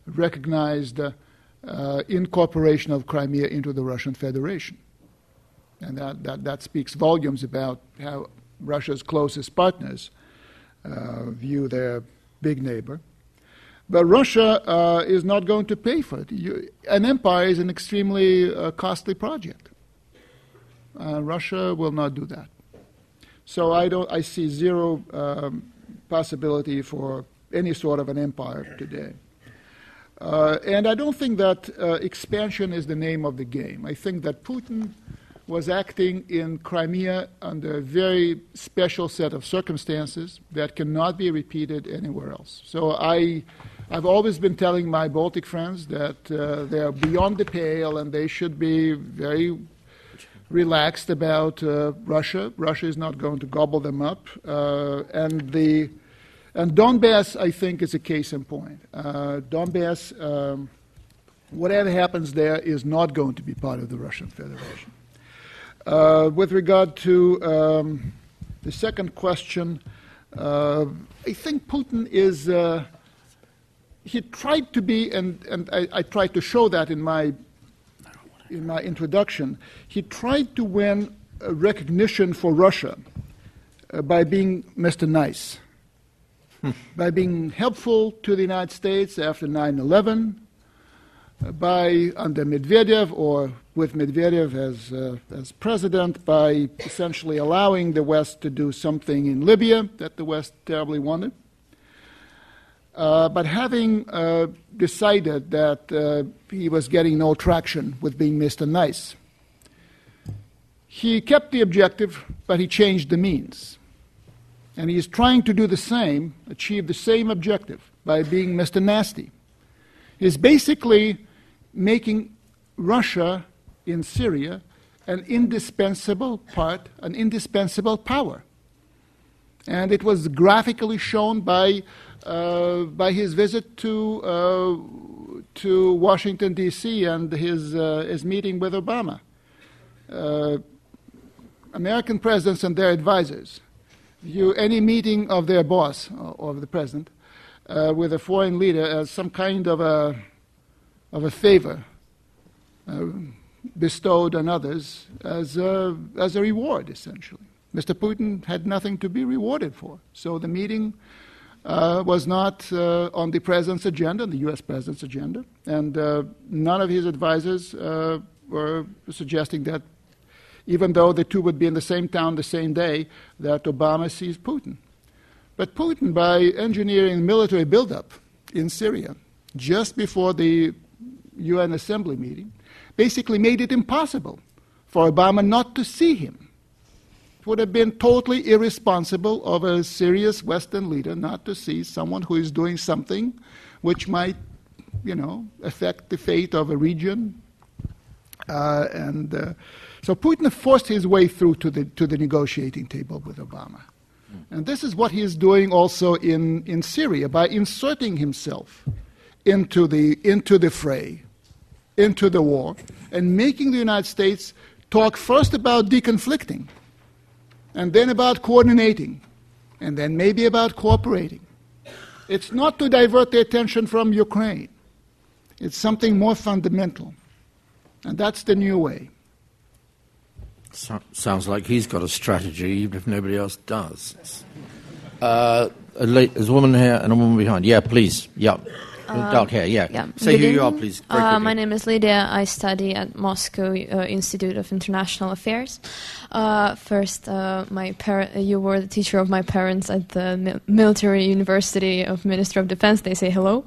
recognized uh, incorporation of Crimea into the Russian Federation. And that, that, that speaks volumes about how Russia's closest partners view their big neighbor. But Russia uh, is not going to pay for it. You, an empire is an extremely uh, costly project. Uh, Russia will not do that. So I don't. I see zero um, possibility for any sort of an empire today. Uh, and I don't think that uh, expansion is the name of the game. I think that Putin was acting in Crimea under a very special set of circumstances that cannot be repeated anywhere else. So I I've always been telling my Baltic friends that uh, they are beyond the pale and they should be very relaxed about uh, Russia. Russia is not going to gobble them up. Uh, and the and Donbass, I think, is a case in point. Uh, Donbass, um, whatever happens there, is not going to be part of the Russian Federation. Uh, with regard to um, the second question, uh, I think Putin is he tried to be, and, and I, I, tried to show that in my, in my introduction, he tried to win recognition for Russia uh, by being Mr. Nice, by being helpful to the United States after 9 11, uh, by under Medvedev or with Medvedev as, uh, as president, by essentially allowing the West to do something in Libya that the West terribly wanted. Uh, but having uh, decided that uh, he was getting no traction with being Mr. Nice, he kept the objective, but he changed the means. And he is trying to do the same, achieve the same objective by being Mr. Nasty. He's basically making Russia in Syria an indispensable part, an indispensable power. And it was graphically shown by by his visit to, uh, to Washington, D.C., and his, uh, his meeting with Obama. American presidents and their advisors view any meeting of their boss or of the president uh, with a foreign leader as some kind of a, of a favor uh, bestowed on others as a, as a reward, essentially. Mr. Putin had nothing to be rewarded for. So the meeting uh, was not uh, on the president's agenda, the U.S. president's agenda, and uh, none of his advisors uh, were suggesting that, even though the two would be in the same town the same day, that Obama sees Putin. But Putin, by engineering military buildup in Syria just before the UN Assembly meeting, basically made it impossible for Obama not to see him would have been totally irresponsible of a serious Western leader not to see someone who is doing something which might, you know, affect the fate of a region. Uh, and uh, so Putin forced his way through to the, to the negotiating table with Obama. And this is what he is doing also in, in Syria by inserting himself into the, into the fray, into the war, and making the United States talk first about deconflicting and then about coordinating, and then maybe about cooperating. It's not to divert the attention from Ukraine, it's something more fundamental. And that's the new way. So, sounds like he's got a strategy, even if nobody else does. Uh, a there's a woman here and a woman behind. Yeah, please. Yeah. Um, dark hair, yeah. yeah. Say who you are, please. Uh, my name is Lydia. I study at Moscow uh, Institute of International Affairs. Uh, first, uh, my par- you were the teacher of my parents at the Mi- Military University of Minister of Defense. They say hello.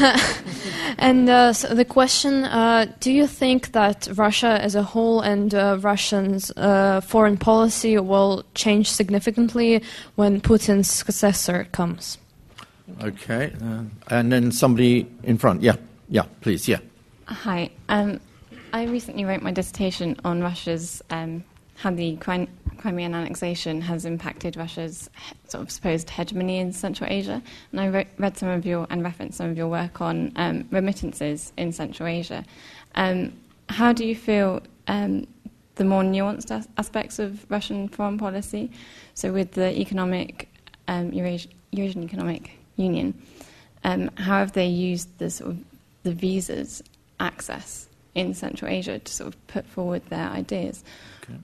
and uh, so the question: uh, Do you think that Russia as a whole and Russians' foreign policy will change significantly when Putin's successor comes? Okay, uh, and then somebody in front. Yeah, yeah, please, yeah. Hi. Um, I recently wrote my dissertation on Russia's um, how the Crimean annexation has impacted Russia's sort of supposed hegemony in Central Asia, and I wrote, read some of your and referenced some of your work on um, remittances in Central Asia. Um, how do you feel um, the more nuanced as- aspects of Russian foreign policy? So, with the economic um, Eurasian, Eurasian economic Union. Um, how have they used the sort of the visas access in Central Asia to sort of put forward their ideas? Okay.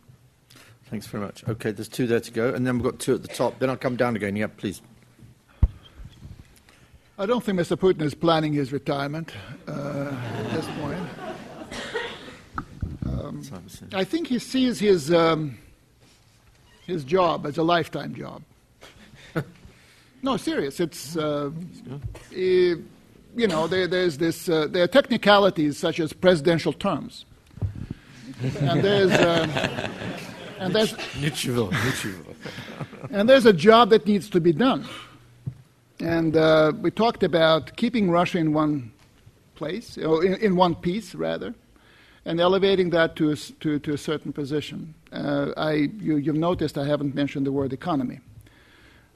Thanks very much. Okay, there's two there to go, and then we've got two at the top. Then I'll come down again. Yeah, please. I don't think Mr. Putin is planning his retirement uh, at this point. Um, I think he sees his um, his job as a lifetime job. No, serious. It's uh, you know there, there's this uh, there are technicalities such as presidential terms, and there's uh, and there's and there's a job that needs to be done. And uh, we talked about keeping Russia in one place, or in, in one piece rather, and elevating that to a, to, to a certain position. Uh, I you, you've noticed I haven't mentioned the word economy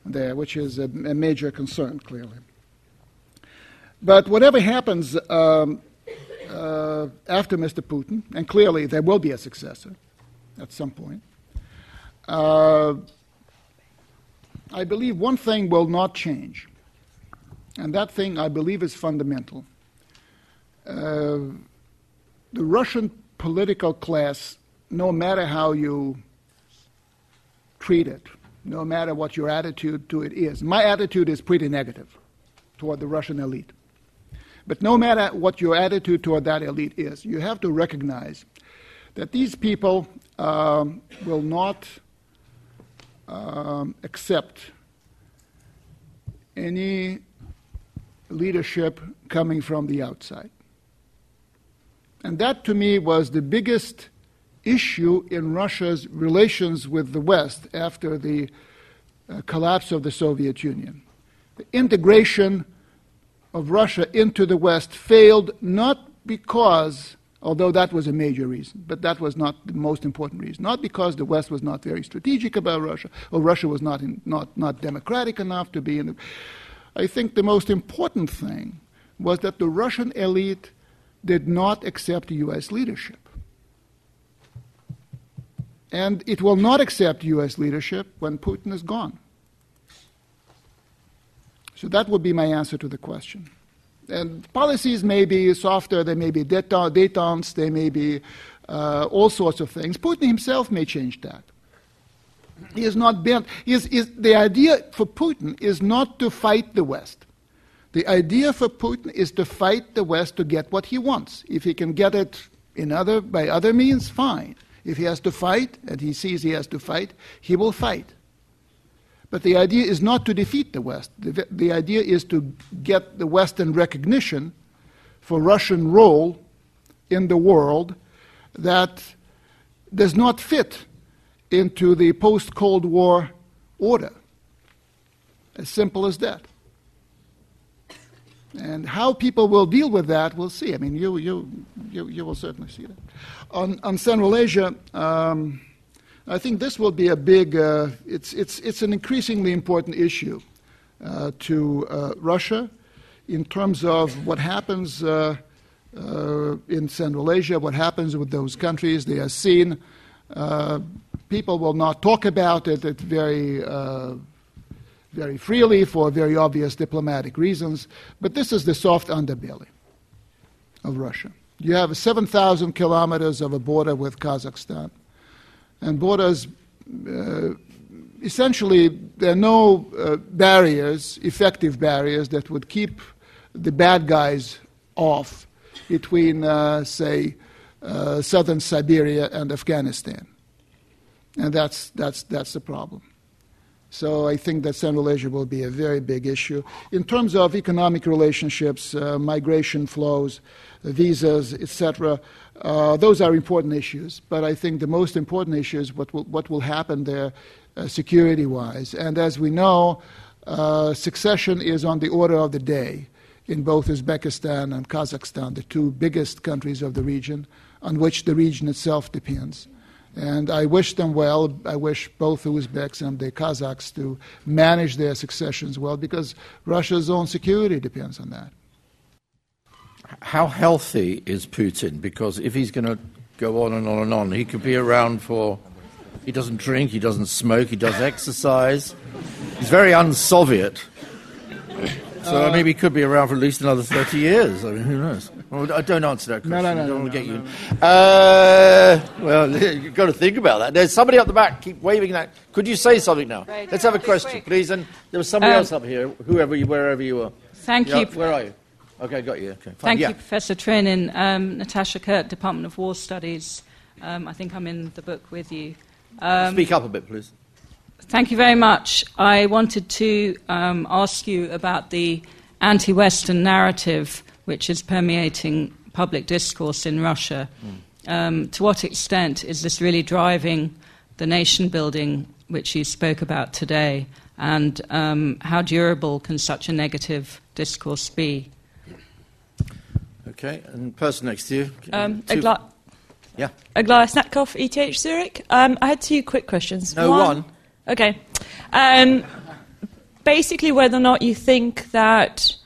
there, which is a, a major concern, clearly. But whatever happens um, uh, after Mr. Putin, and clearly there will be a successor at some point, uh, I believe one thing will not change. And that thing, I believe, is fundamental. Uh, the Russian political class, no matter how you treat it, no matter what your attitude to it is. My attitude is pretty negative toward the Russian elite. But no matter what your attitude toward that elite is, you have to recognize that these people um, will not um, accept any leadership coming from the outside. And that to me was the biggest issue in Russia's relations with the West after the uh, collapse of the Soviet Union. The integration of Russia into the West failed not because, although that was a major reason, but that was not the most important reason. Not because the West was not very strategic about Russia, or Russia was not, in, not, not democratic enough to be in the. I think the most important thing was that the Russian elite did not accept U.S. leadership. And it will not accept U.S. leadership when Putin is gone. So that would be my answer to the question. And policies may be softer, they may be detente, they may be uh, all sorts of things. Putin himself may change that. He is not bent. Is, is, the idea for Putin is not to fight the West. The idea for Putin is to fight the West to get what he wants. If he can get it in other, by other means, fine. If he has to fight, and he sees he has to fight, he will fight. But the idea is not to defeat the West. The, the idea is to get the Western recognition for Russian role in the world that does not fit into the post Cold War order. As simple as that. And how people will deal with that, we'll see. I mean, you, you, you, you will certainly see that. On, on Central Asia, um, I think this will be a big, uh, it's, it's, it's an increasingly important issue uh, to uh, Russia in terms of what happens uh, uh, in Central Asia, what happens with those countries. They are seen. Uh, people will not talk about it. It's very very freely for very obvious diplomatic reasons, but this is the soft underbelly of Russia. You have 7,000 kilometers of a border with Kazakhstan, and borders uh, essentially there are no uh, barriers, effective barriers that would keep the bad guys off between, uh, say, uh, southern Siberia and Afghanistan, and that's that's that's the problem. So I think that Central Asia will be a very big issue. In terms of economic relationships, uh, migration flows, visas, etc., uh, those are important issues. But I think the most important issue is what will, what will happen there uh, security wise. And as we know, uh, succession is on the order of the day in both Uzbekistan and Kazakhstan, the two biggest countries of the region, on which the region itself depends. And I wish them well. I wish both the Uzbeks and the Kazakhs to manage their successions well because Russia's own security depends on that. How healthy is Putin? Because if he's going to go on and on and on, he could be around for. He doesn't drink, he doesn't smoke, he does exercise. He's very un Soviet. So uh, maybe he could be around for at least another 30 years. I mean, who knows? Well, I don't answer that question. No, no, no. I don't want to get you. Uh, well, you've got to think about that. There's somebody up the back. Keep waving that. Could you say something now? Right. Let's have a question, please. And there was somebody um, else up here, whoever you, wherever you are. Thank you. Where are you? Okay, got you. Okay, Thank yeah. you, Professor Trenin. Um, Natasha Kuhrt, Department of War Studies. Um, I think I'm in the book with you. Um, Speak up a bit, please. Thank you very much. I wanted to um, ask you about the anti Western narrative which is permeating public discourse in Russia. Mm. Um, to what extent is this really driving the nation building which you spoke about today? And um, how durable can such a negative discourse be? Okay, and person next to you. Um, Agla- yeah. Aglaya Snetkov, ETH Zurich. Um, I had two quick questions. No, one. one. Okay. Um, basically, whether or not you think that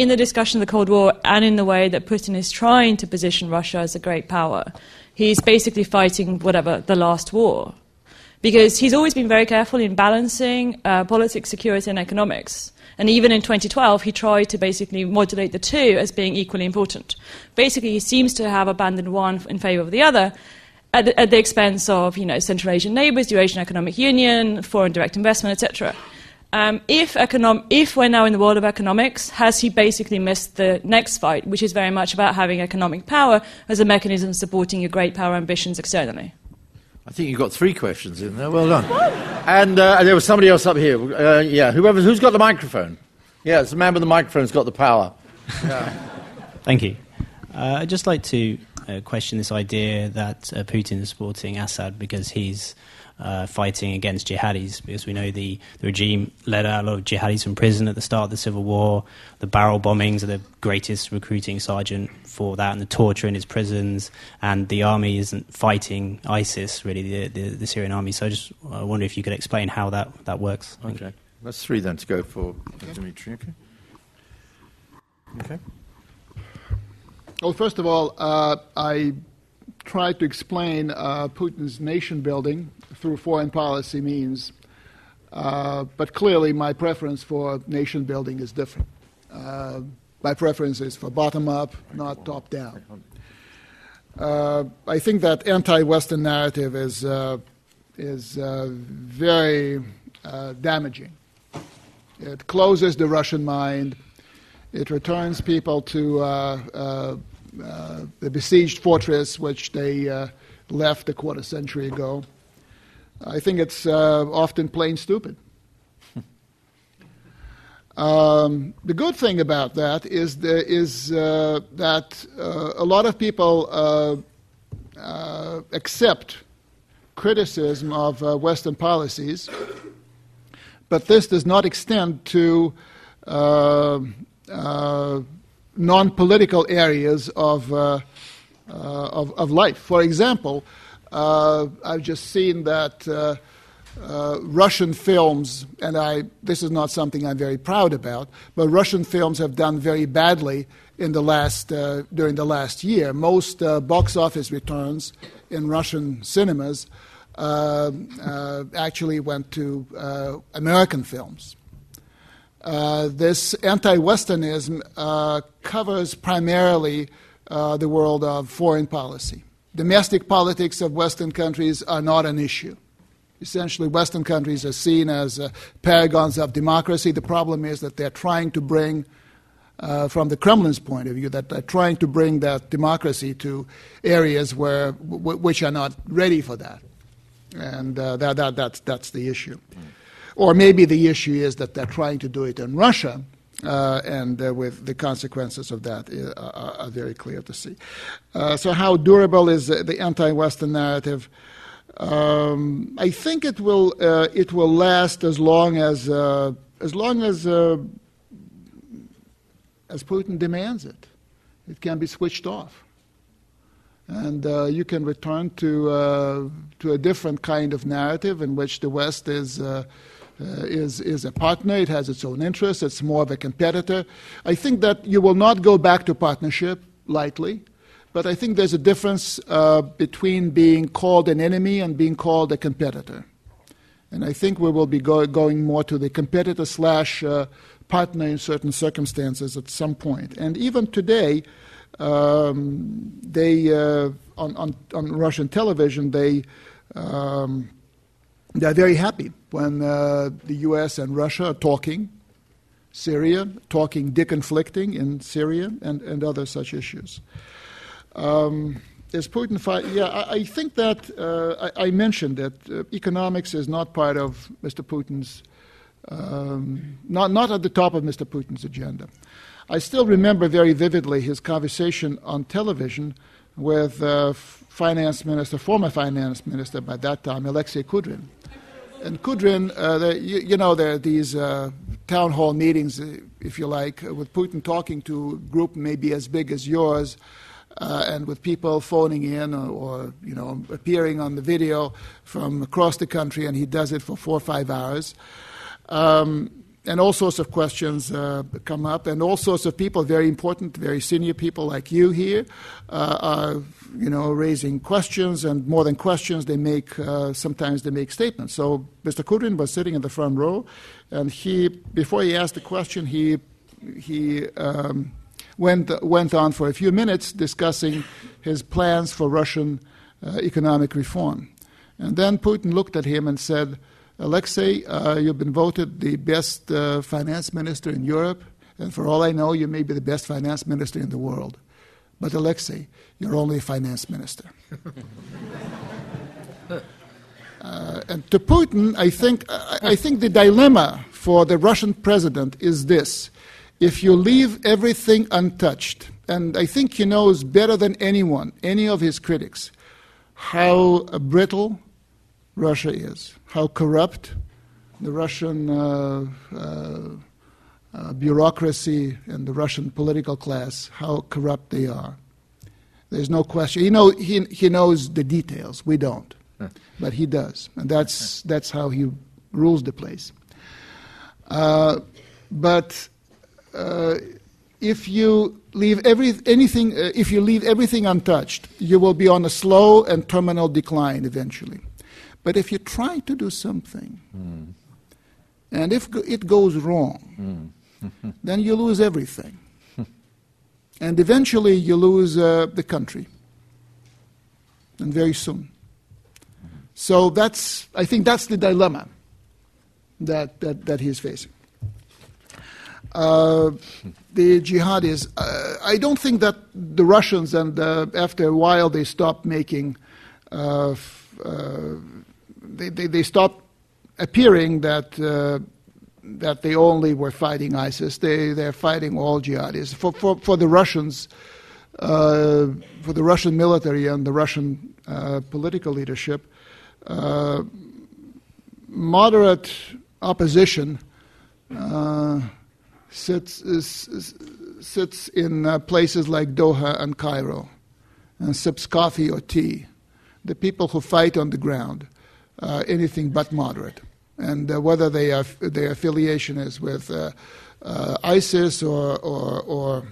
in the discussion of the Cold War and in the way that Putin is trying to position Russia as a great power, he's basically fighting whatever the last war. Because he's always been very careful in balancing uh, politics, security, and economics. And even in 2012, he tried to basically modulate the two as being equally important. Basically, he seems to have abandoned one in favor of the other. at the, at the expense of you know Central Asian neighbours, Eurasian Economic Union, foreign direct investment, etc. Um, if, econom- if we're now in the world of economics, has he basically missed the next fight, which is very much about having economic power as a mechanism supporting your great power ambitions externally? I think you've got three questions in there. Well done. and uh, there was somebody else up here. Uh, yeah, whoever, who's got the microphone? Yeah, it's the man with the microphone's got the power. Yeah. Thank you. Uh, I'd just like to uh, question this idea that uh, Putin is supporting Assad because he's uh, fighting against jihadis, because we know the, the regime let out a lot of jihadis from prison at the start of the civil war. The barrel bombings are the greatest recruiting sergeant for that, and the torture in his prisons. And the army isn't fighting ISIS, really, the, the, the Syrian army. So I just I wonder if you could explain how that, that works. Okay. That's three then to go for okay. Dimitri. Okay. Okay. Well, first of all, uh, I tried to explain uh, Putin's nation building through foreign policy means, uh, but clearly my preference for nation building is different. Uh, my preference is for bottom up, not top down. Uh, I think that anti Western narrative is, uh, is very damaging. It closes the Russian mind. It returns people to uh, uh, the besieged fortress, which they uh, left a quarter century ago. I think it's uh, often plain stupid. um, the good thing about that is, the, is that a lot of people accept criticism of Western policies, but this does not extend to uh, uh, non political areas of, uh, uh, of, of, life. For example, uh, I've just seen that uh, uh, Russian films, and I, this is not something I'm very proud about, but Russian films have done very badly in the last, uh, during the last year. Most box office returns in Russian cinemas actually went to American films. Uh, this anti Westernism uh, covers primarily uh, the world of foreign policy. Domestic politics of Western countries are not an issue. Essentially, Western countries are seen as uh, paragons of democracy. The problem is that they're trying to bring, uh, from the Kremlin's point of view, that they're trying to bring that democracy to areas where, w- which are not ready for that. And that, that, that's, that's the issue. Mm. Or maybe the issue is that they're trying to do it in Russia, uh, and uh, with the consequences of that uh, are, are very clear to see. Uh, so, how durable is the anti-Western narrative? Um, I think it will uh, it will last as long as uh, as long as as Putin demands it. It can be switched off, and you can return to to a different kind of narrative in which the West is uh, is, is a partner. It has its own interests. It's more of a competitor. I think that you will not go back to partnership lightly, but I think there's a difference uh, between being called an enemy and being called a competitor. And I think we will be go- going more to the competitor slash uh, partner in certain circumstances at some point. And even today, um, they uh, on, on, on Russian television they um, they're very happy when uh, the U.S. and Russia are talking Syria, talking deconflicting in Syria, and, and other such issues. Um, is Putin fight? Yeah, I, I, think that uh, I, I, mentioned that uh, economics is not part of Mr. Putin's, um, not, not at the top of Mr. Putin's agenda. I still remember very vividly his conversation on television with uh, finance minister, former finance minister by that time, Alexei Kudrin and Kudrin, uh, you, you, know, there are these uh, town hall meetings, uh, if you like, uh, with Putin talking to a group maybe as big as yours, uh, and with people phoning in or, or, you know appearing on the video from across the country, and he does it for four or five hours. Um, and all sorts of questions uh, come up, and all sorts of people, very important, very senior people like you here, uh, are you know raising questions, and more than questions, they make uh, sometimes they make statements. So Mr. Kudrin was sitting in the front row, and he before he asked the question, he he. Um, went, went on for a few minutes discussing his plans for Russian uh, economic reform. And then Putin looked at him and said, Alexei, uh, you've been voted the best uh, finance minister in Europe, and for all I know, you may be the best finance minister in the world. But Alexei, you're only a finance minister. Uh, and to Putin, I think, I think the dilemma for the Russian president is this. If you leave everything untouched, and I think he knows better than anyone, any of his critics, how brittle Russia is, how corrupt the Russian uh, uh, uh, bureaucracy and the Russian political class, how corrupt they are. There's no question. He, know, he, he knows the details. We don't but he does, and that's that's how he rules the place. Uh, but uh, if you leave every, anything, uh, if you leave everything untouched, you will be on a slow and terminal decline eventually. But if you try to do something, mm. and if it goes wrong, mm. then you lose everything. and eventually you lose uh, the country. And very soon. So that's, I think that's the dilemma that, that, that he's facing. Uh, the jihadis, uh, I don't think that the Russians, and uh, after a while, they stopped making, uh, uh, they, they, they, stopped appearing that, uh, that they only were fighting ISIS. They, they're fighting all jihadists. For, for, for the Russians, for the Russian military and the Russian political leadership, uh, moderate opposition uh, sits, is, sits in uh, places like Doha and Cairo and sips coffee or tea. The people who fight on the ground, uh, anything but moderate. And uh, whether they are, their affiliation is with ISIS or, or, or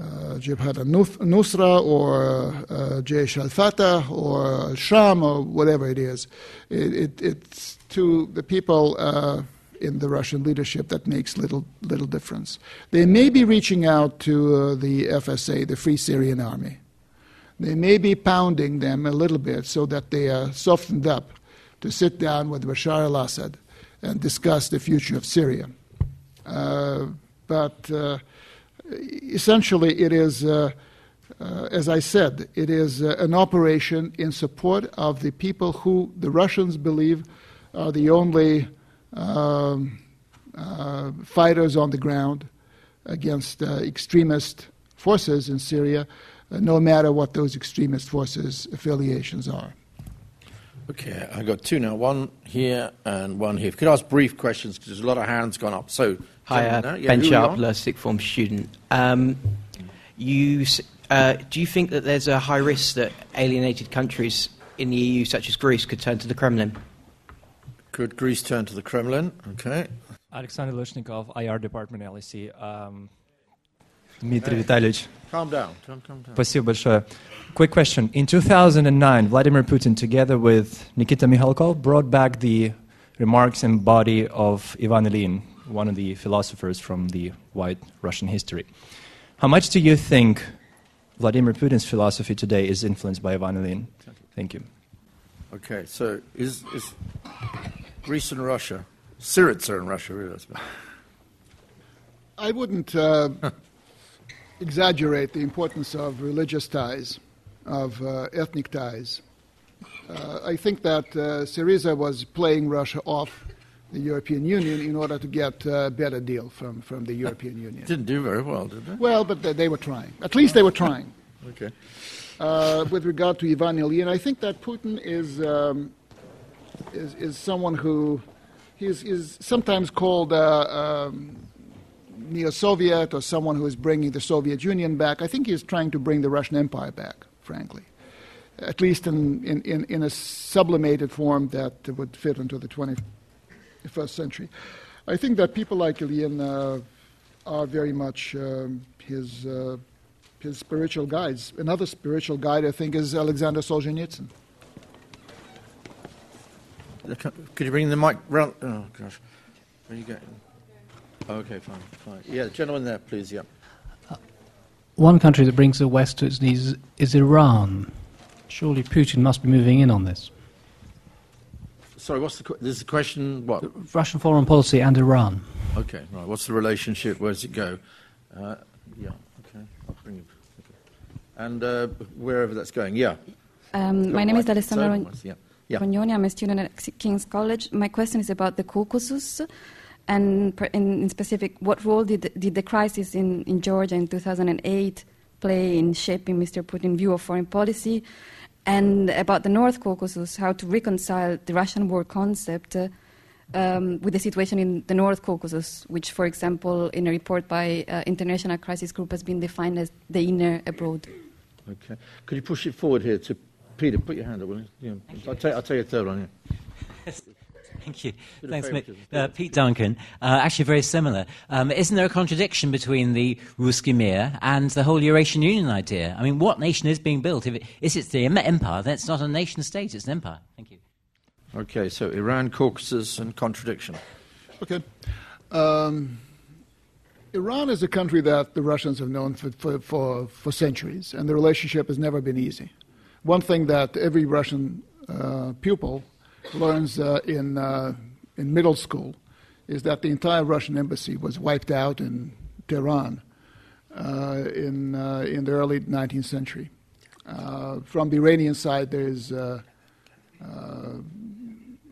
uh, Jabhat al-Nusra or uh, Jaish al-Fatah or Sham or whatever it is. It, it, it's to the people uh, in the Russian leadership that makes little, little difference. They may be reaching out to uh, the FSA, the Free Syrian Army. They may be pounding them a little bit so that they are softened up to sit down with Bashar al-Assad and discuss the future of Syria. Uh, but uh, essentially, it is, uh, uh, as I said, it is uh, an operation in support of the people who the Russians believe are the only um, uh, fighters on the ground against extremist forces in Syria, no matter what those extremist forces' affiliations are. Okay, I've got two now. One here and one here. If you could ask brief questions because there's a lot of hands gone up. So, Hi, uh, yeah, Ben Sharpler, sixth form student. Um, you, uh, do you think that there's a high risk that alienated countries in the EU, such as Greece, could turn to the Kremlin? Could Greece turn to the Kremlin? Okay. Alexander Lushnikov, IR department, LSE. Um, Dmitry hey. Calm down. Calm, calm down. Спасибо большое. Quick question. In 2009, Vladimir Putin, together with Nikita Mikhalkov, brought back the remarks and body of Ivan Ilyin, one of the philosophers from the white Russian history. How much do you think Vladimir Putin's philosophy today is influenced by Ivan Ilyin? Thank you. Okay, so is, is Greece and Russia, Syriza in Russia, really? I wouldn't. Uh, exaggerate the importance of religious ties, of uh, ethnic ties. Uh, I think that uh, Syriza was playing Russia off the European Union in order to get a better deal from, from the European Union. Didn't do very well, did they? Well, but they, they were trying. At least they were trying. okay. Uh, with regard to Ivan Ilyin, I think that Putin is, um, is, is someone who is, is sometimes called uh, um, neo-Soviet or someone who is bringing the Soviet Union back. I think he's trying to bring the Russian Empire back, frankly, at least in, in, in, in a sublimated form that would fit into the 21st century. I think that people like Ilyin uh, are very much um, his, uh, his spiritual guides. Another spiritual guide, I think, is Alexander Solzhenitsyn. Could you bring the mic round? Oh, gosh. Where are you going? Okay, fine, fine. Yeah, the gentleman there, please, yeah. Uh, one country that brings the West to its knees is Iran. Surely Putin must be moving in on this. Sorry, what's the this is the question? What Russian foreign policy and Iran? Okay, right. What's the relationship? Where does it go? Uh, yeah. Okay, I'll bring you. Okay. And uh, wherever that's going, yeah. Um, my name is Alessandra yeah. yeah. Rognoni. I'm a student at King's College. My question is about the Caucasus, and in, in specific, what role did did the crisis in, in Georgia in 2008 play in shaping Mr. Putin's view of foreign policy? And about the North Caucasus, how to reconcile the Russian war concept uh, um, with the situation in the North Caucasus, which, for example, in a report by uh, International Crisis Group has been defined as the inner abroad. Okay. Could you push it forward here to Peter? Put your hand up, will you? Yeah. I'll, tell, I'll tell you a third one. Yeah. Thank you. Thanks, Mick. Uh, Pete Duncan. Uh, actually, very similar. Um, isn't there a contradiction between the Ruski Mir and the whole Eurasian Union idea? I mean, what nation is being built? If it, is it the empire, then it's not a nation state, it's an empire. Thank you. Okay, so Iran, Caucasus, and contradiction. Okay. Um, Iran is a country that the Russians have known for, for, for, for, centuries, and the relationship has never been easy. One thing that every Russian uh, pupil learns uh, in, uh, in middle school is that the entire Russian embassy was wiped out in Tehran uh, in, uh, in the early 19th century. Uh, from the Iranian side, there's a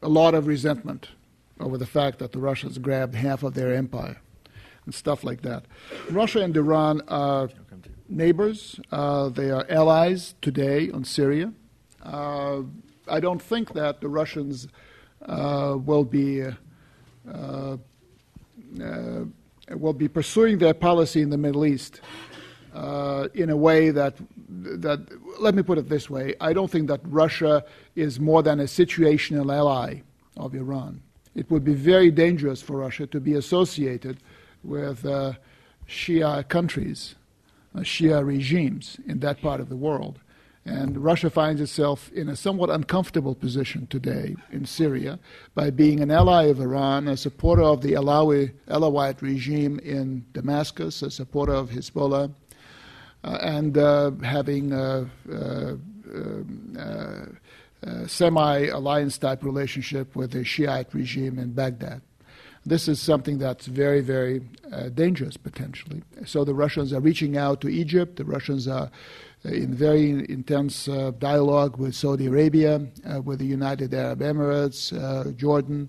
lot of resentment over the fact that the Russians grabbed half of their empire and stuff like that. Russia and Iran are neighbors. Uh, they are allies today on Syria. I don't think that the Russians uh, will be uh, uh, will be pursuing their policy in the Middle East uh, in a way that that let me put it this way: I don't think that Russia is more than a situational ally of Iran. It would be very dangerous for Russia to be associated with uh, Shia countries, Shia regimes in that part of the world. And Russia finds itself in a somewhat uncomfortable position today in Syria by being an ally of Iran, a supporter of the Alawi, Alawite regime in Damascus, a supporter of Hezbollah, uh, and uh, having a semi alliance type relationship with the Shiite regime in Baghdad. This is something that's very, very uh, dangerous potentially. So the Russians are reaching out to Egypt. The Russians are in very intense uh, dialogue with Saudi Arabia, uh, with the United Arab Emirates, Jordan,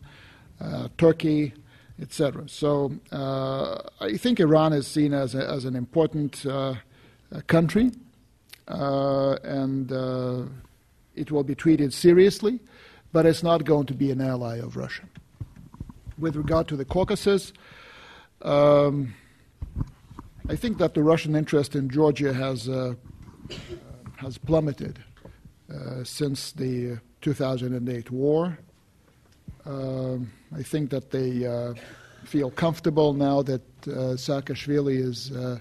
Turkey, etc. So I think Iran is seen as, a, as an important country, uh, and uh, it will be treated seriously, but it's not going to be an ally of Russia. With regard to the Caucasus, um, I think that the Russian interest in Georgia has uh, has plummeted uh, since the 2008 war. Um, I think that they uh, feel comfortable now that uh, Saakashvili is uh,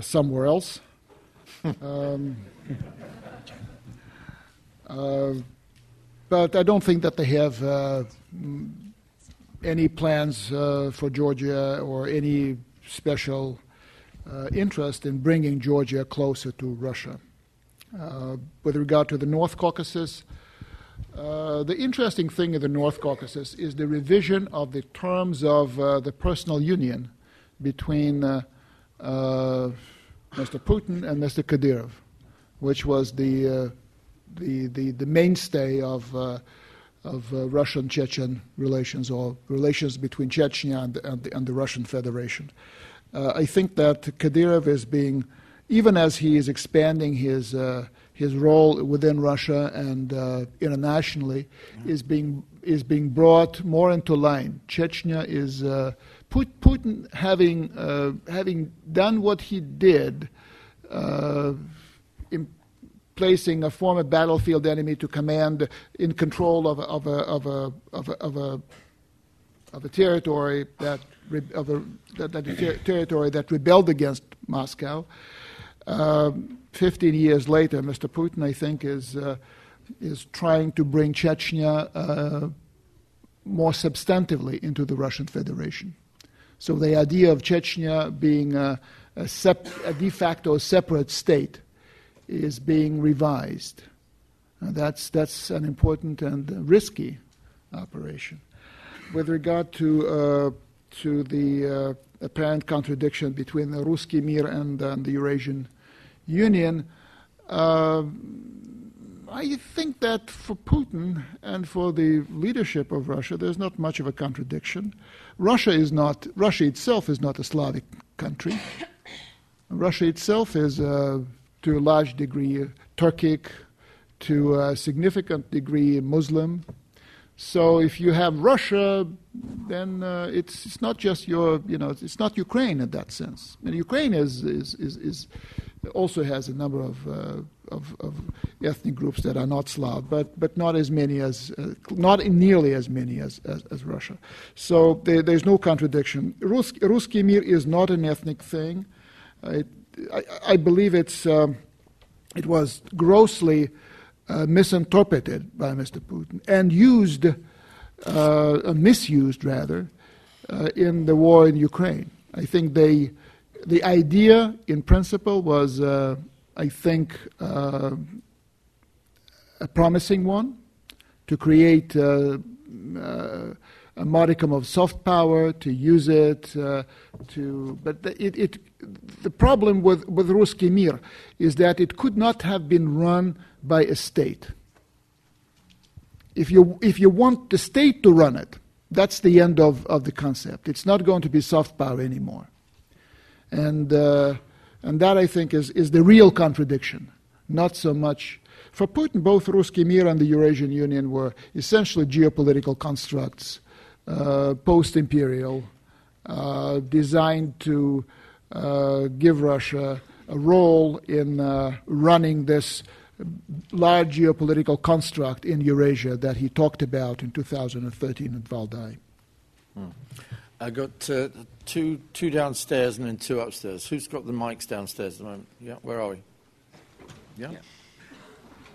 somewhere else. um, uh, but I don't think that they have uh, any plans uh, for Georgia or any special uh, interest in bringing Georgia closer to Russia. with regard to the North Caucasus, uh, the interesting thing in the North Caucasus is the revision of the terms of uh, the personal union between uh, uh, Mr. Putin and Mr. Kadyrov, which was the, uh, the, the, the, mainstay of, uh, of uh, Russian Chechen relations or relations between Chechnya and, and, the, and the Russian Federation. Uh, I think that Kadyrov is being, even as he is expanding his, uh, his role within Russia and internationally, is, being, is being brought more into line. Chechnya is Putin, having uh, having done what he did, uh, in placing a former battlefield enemy to command in control of a, of a, of a, of a, of a, of a territory that of the, that, that ter- territory that rebelled against Moscow. Uh, Fifteen years later, Mr. Putin, I think, is uh, is trying to bring Chechnya uh, more substantively into the Russian Federation. So the idea of Chechnya being a, a, sep- a de facto separate state is being revised. And that's, that's an important and risky operation. With regard to, uh, to the uh, apparent contradiction between the Ruski Mir and, and the Eurasian Union, uh, I think that for Putin and for the leadership of Russia, there's not much of a contradiction. Russia is not Russia itself is not a Slavic country. Russia itself is, uh, to a large degree, Turkic, to a significant degree, Muslim. So if you have Russia, then uh, it's, it's not just your, you know, it's not Ukraine in that sense. I mean, Ukraine is, is, is, is also has a number of, uh, of, of, ethnic groups that are not Slav, but, but not as many as, uh, not nearly as many as, as, as Russia. So there, there's no contradiction. Rus, Ruski Mir is not an ethnic thing. I, I, believe it's, um, it was grossly uh, misinterpreted by Mr. Putin and used, uh, misused rather, uh, in the war in Ukraine. I think they, the idea in principle was, uh, I think, uh, a promising one to create uh, a modicum of soft power, to use it, uh, to. But it, it, the problem with, with Ruski Mir is that it could not have been run by a state. If you, if you want the state to run it, that's the end of, of the concept. It's not going to be soft power anymore. And, uh, and that, I think, is, is the real contradiction, not so much. For Putin, both Ruski Mir and the Eurasian Union were essentially geopolitical constructs uh, post imperial, uh, designed to give Russia a role in running this large geopolitical construct in Eurasia that he talked about in 2013 at Valdai. Hmm. I got uh, two two downstairs and then two upstairs. Who's got the mics downstairs at the moment? Yeah, where are we? Yeah. yeah.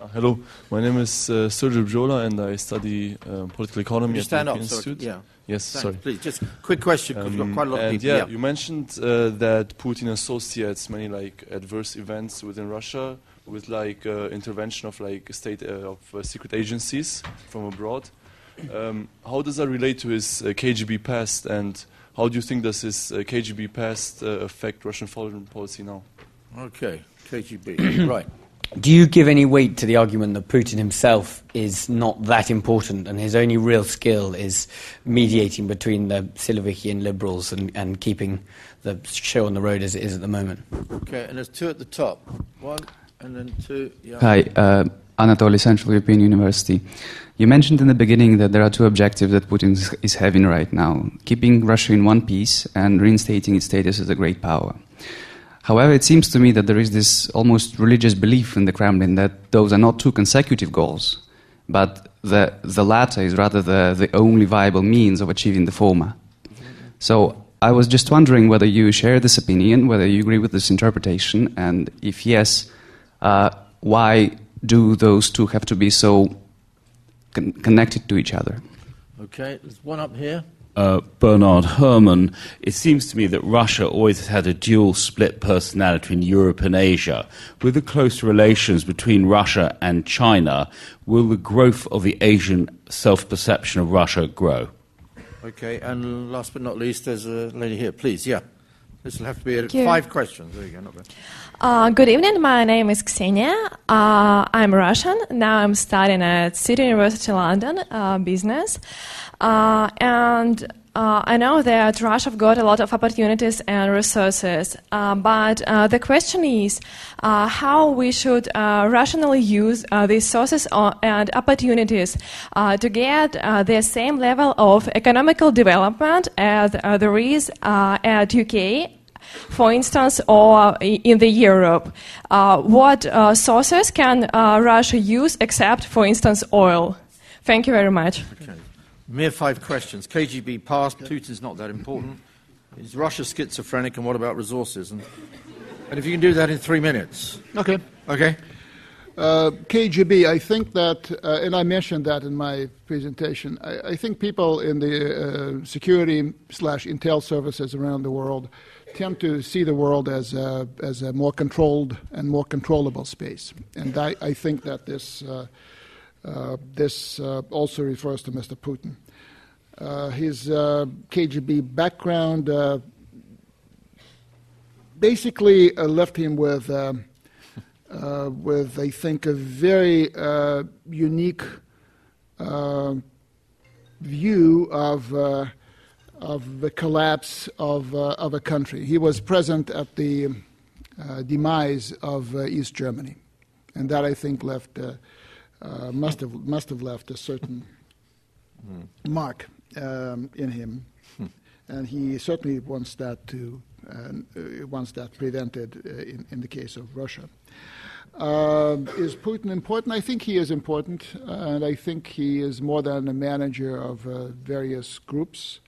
Uh, hello, my name is uh, Sergio Bjola, and I study uh, political economy at the European Institute. yeah. Yes, Thanks, sorry. Please, just quick question because um, we've got quite a lot of people. Yeah, yeah. you mentioned uh, that Putin associates many like adverse events within Russia with like uh, intervention of like state uh, of secret agencies from abroad. Um, how does that relate to his KGB past, and how do you think does his KGB past affect Russian foreign policy now? Okay, KGB, right. Do you give any weight to the argument that Putin himself is not that important and his only real skill is mediating between the Siloviki and liberals and, and keeping the show on the road as it is at the moment? Okay, and there's two at the top. One and then two. Yeah. Hi, uh, Anatoly, Central European University. You mentioned in the beginning that there are two objectives that Putin is having right now keeping Russia in one piece and reinstating its status as a great power. However, it seems to me that there is this almost religious belief in the Kremlin that those are not two consecutive goals, but the, the latter is rather the, the only viable means of achieving the former. So I was just wondering whether you share this opinion, whether you agree with this interpretation, and if yes, uh, why do those two have to be so con- connected to each other? Okay, there's one up here uh, Bernard Herrmann, it seems to me that Russia always has had a dual split personality in Europe and Asia. With the close relations between Russia and China, will the growth of the Asian self perception of Russia grow? Okay, and last but not least, there's a lady here. Please, yeah. This will have to be five questions. There you go. Uh, good evening. My name is Ksenia. Uh, I'm Russian. Now I'm studying at City University London uh, business. Uh, and uh, I know that Russia got a lot of opportunities and resources, uh, but the question is how we should rationally use these sources and opportunities to get the same level of economical development as there is at UK. For instance, or in the Europe, what sources can Russia use except, for instance, oil? Thank you very much. Okay. Mere five questions. KGB past, Putin's not that important. Is Russia schizophrenic, and what about resources? And, and if you can do that in three minutes. Okay. Okay. Uh, KGB, I think that, uh, and I mentioned that in my presentation, I, I think people in the uh, security slash intel services around the world tend to see the world as a, as a more controlled and more controllable space. And I, I think that this uh, Uh, this uh, also refers to Mr. Putin. Uh, his uh, KGB background uh, basically left him with, with, I think, a very unique view of, of the collapse of, of a country. He was present at the demise of East Germany, and that, I think, left. Uh, must have must have left a certain mm. mark um, in him, hmm. and he certainly wants that to uh, wants that prevented uh, in, in the case of Russia. Uh, is Putin important? I think he is important, and I think he is more than a manager of uh, various groups.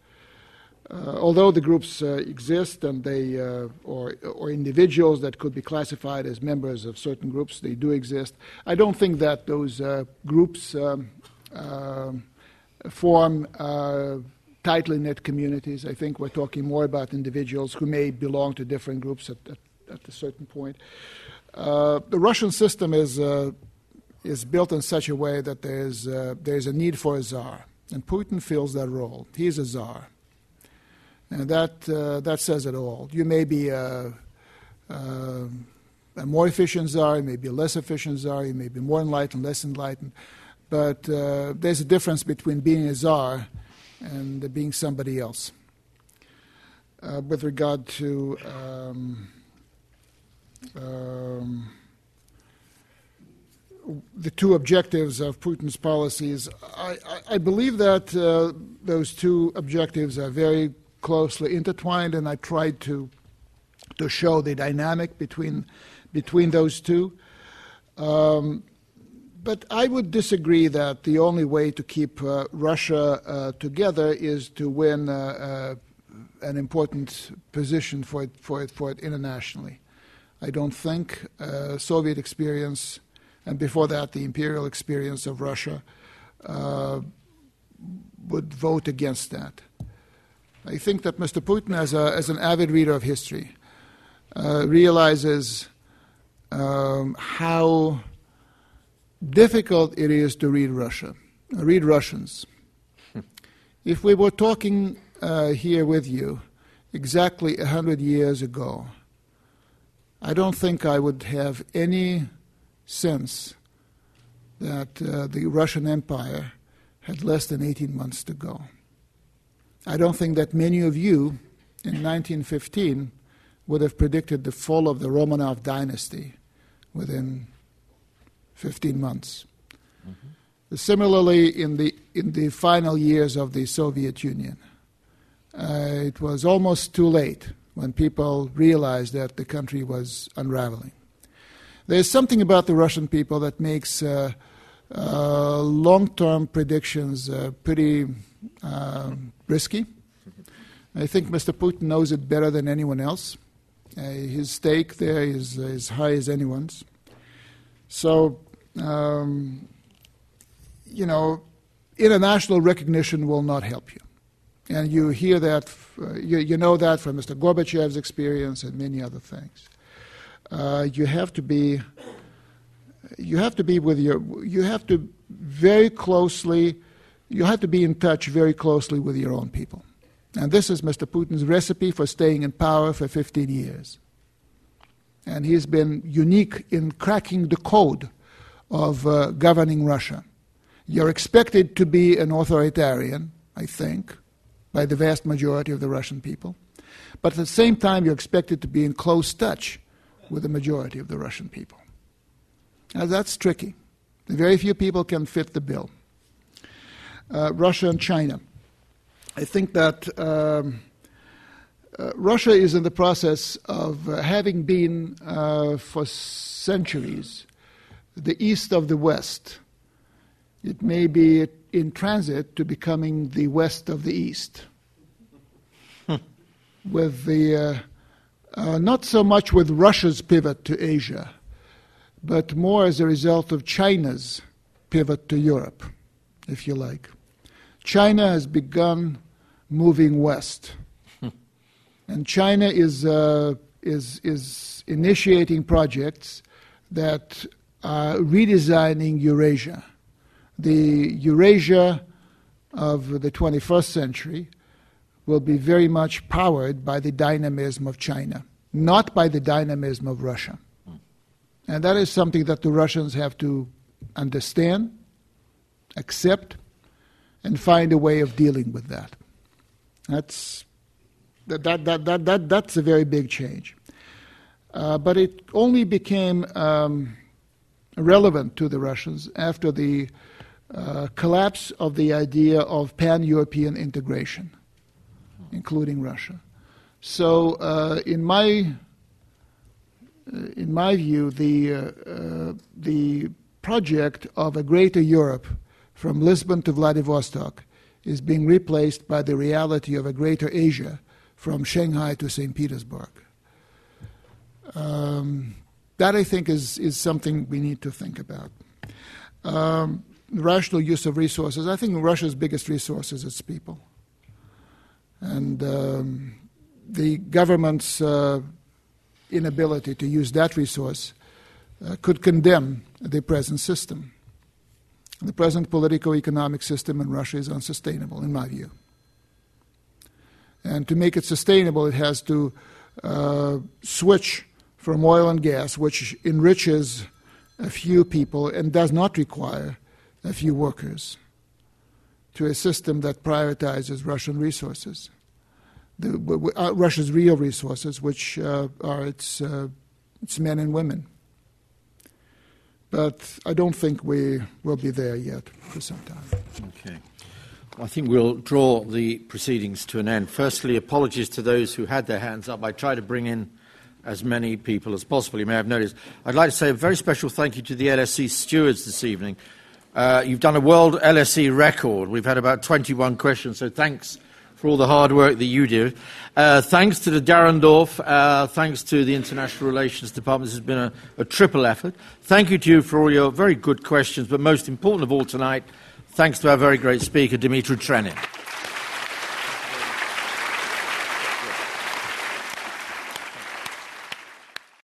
Uh, although the groups uh, exist and they uh, or individuals that could be classified as members of certain groups, they do exist. I don't think that those groups um, form tightly knit communities. I think we're talking more about individuals who may belong to different groups at, a certain point. The Russian system is, is built in such a way that there's a need for a czar, and Putin fills that role. He's a czar. And that, uh, that says it all. You may be a, a, a more efficient czar, you may be a less efficient czar, you may be more enlightened, less enlightened. But uh, there's a difference between being a czar and being somebody else. Uh, with regard to um, um, the two objectives of Putin's policies, I, I, I believe that uh, those two objectives are very closely intertwined, and I tried to to show the dynamic between between those two. Um, but I would disagree that the only way to keep uh, Russia uh, together is to win uh, uh an important position for it, for it, for it internationally. I don't think uh, Soviet experience, and before that, the imperial experience of Russia, uh, would vote against that. I think that Mr. Putin, as, a, as an avid reader of history, realizes um, how difficult it is to read Russia, read Russians. if we were talking uh, here with you exactly a hundred years ago, I don't think I would have any sense that uh, the Russian Empire had less than 18 months to go. I don't think that many of you in 1915 would have predicted the fall of the Romanov dynasty within 15 months. Mm-hmm. Similarly, in the, in the final years of the Soviet Union, uh, it was almost too late when people realized that the country was unraveling. There's something about the Russian people that makes uh, uh, long term predictions uh, pretty uh, risky. I think Mr. Putin knows it better than anyone else. Uh, his stake there is as high as anyone's. So um, you know, international recognition will not help you. And you hear that, uh, you, you, know that from Mr. Gorbachev's experience and many other things. Uh, you have to be, you have to be with your, you have to very closely, you have to be in touch very closely with your own people. And this is Mr. Putin's recipe for staying in power for 15 years. And he's been unique in cracking the code of uh, governing Russia. You're expected to be an authoritarian, I think, by the vast majority of the Russian people. But at the same time, you're expected to be in close touch with the majority of the Russian people. Now, that's tricky. Very few people can fit the bill. Uh, Russia and China. I think that um, uh, Russia is in the process of uh, having been uh, for centuries the east of the west. It may be in transit to becoming the west of the east. with the, uh, uh, not so much with Russia's pivot to Asia, but more as a result of China's pivot to Europe, if you like. China has begun moving west. and China is, uh, is, is initiating projects that are redesigning Eurasia, the Eurasia of the 21st century will be very much powered by the dynamism of China, not by the dynamism of Russia. And that is something that the Russians have to understand, accept, and find a way of dealing with that. That's, that, that, that, that, that, that's a very big change. Uh, but it only became um, relevant to the Russians after the uh, collapse of the idea of pan European integration, including Russia. So, uh, in my uh, in my view, the uh, uh, the project of a greater Europe from Lisbon to Vladivostok is being replaced by the reality of a greater Asia from Shanghai to St. Petersburg. Um, that I think is, is something we need to think about. Um, rational use of resources. I think Russia's biggest resource is its people. And um, the government's uh, inability to use that resource uh, could condemn the present system. The present political economic system in Russia is unsustainable, in my view. And to make it sustainable, it has to uh, switch from oil and gas, which enriches a few people and does not require a few workers, to a system that prioritizes Russian resources, the, uh, Russia's real resources, which uh, are its, uh, its men and women. But I don't think we will be there yet for some time. Okay. I think we'll draw the proceedings to an end. Firstly, apologies to those who had their hands up. I try to bring in as many people as possible. You may have noticed. I'd like to say a very special thank you to the LSE stewards this evening. Uh, you've done a world LSE record. We've had about 21 questions, so thanks for all the hard work that you do. Uh, thanks to the Dahrendorf, uh, thanks to the International Relations Department. This has been a, a triple effort. Thank you to you for all your very good questions, but most important of all tonight, thanks to our very great speaker, Dimitri Trenin.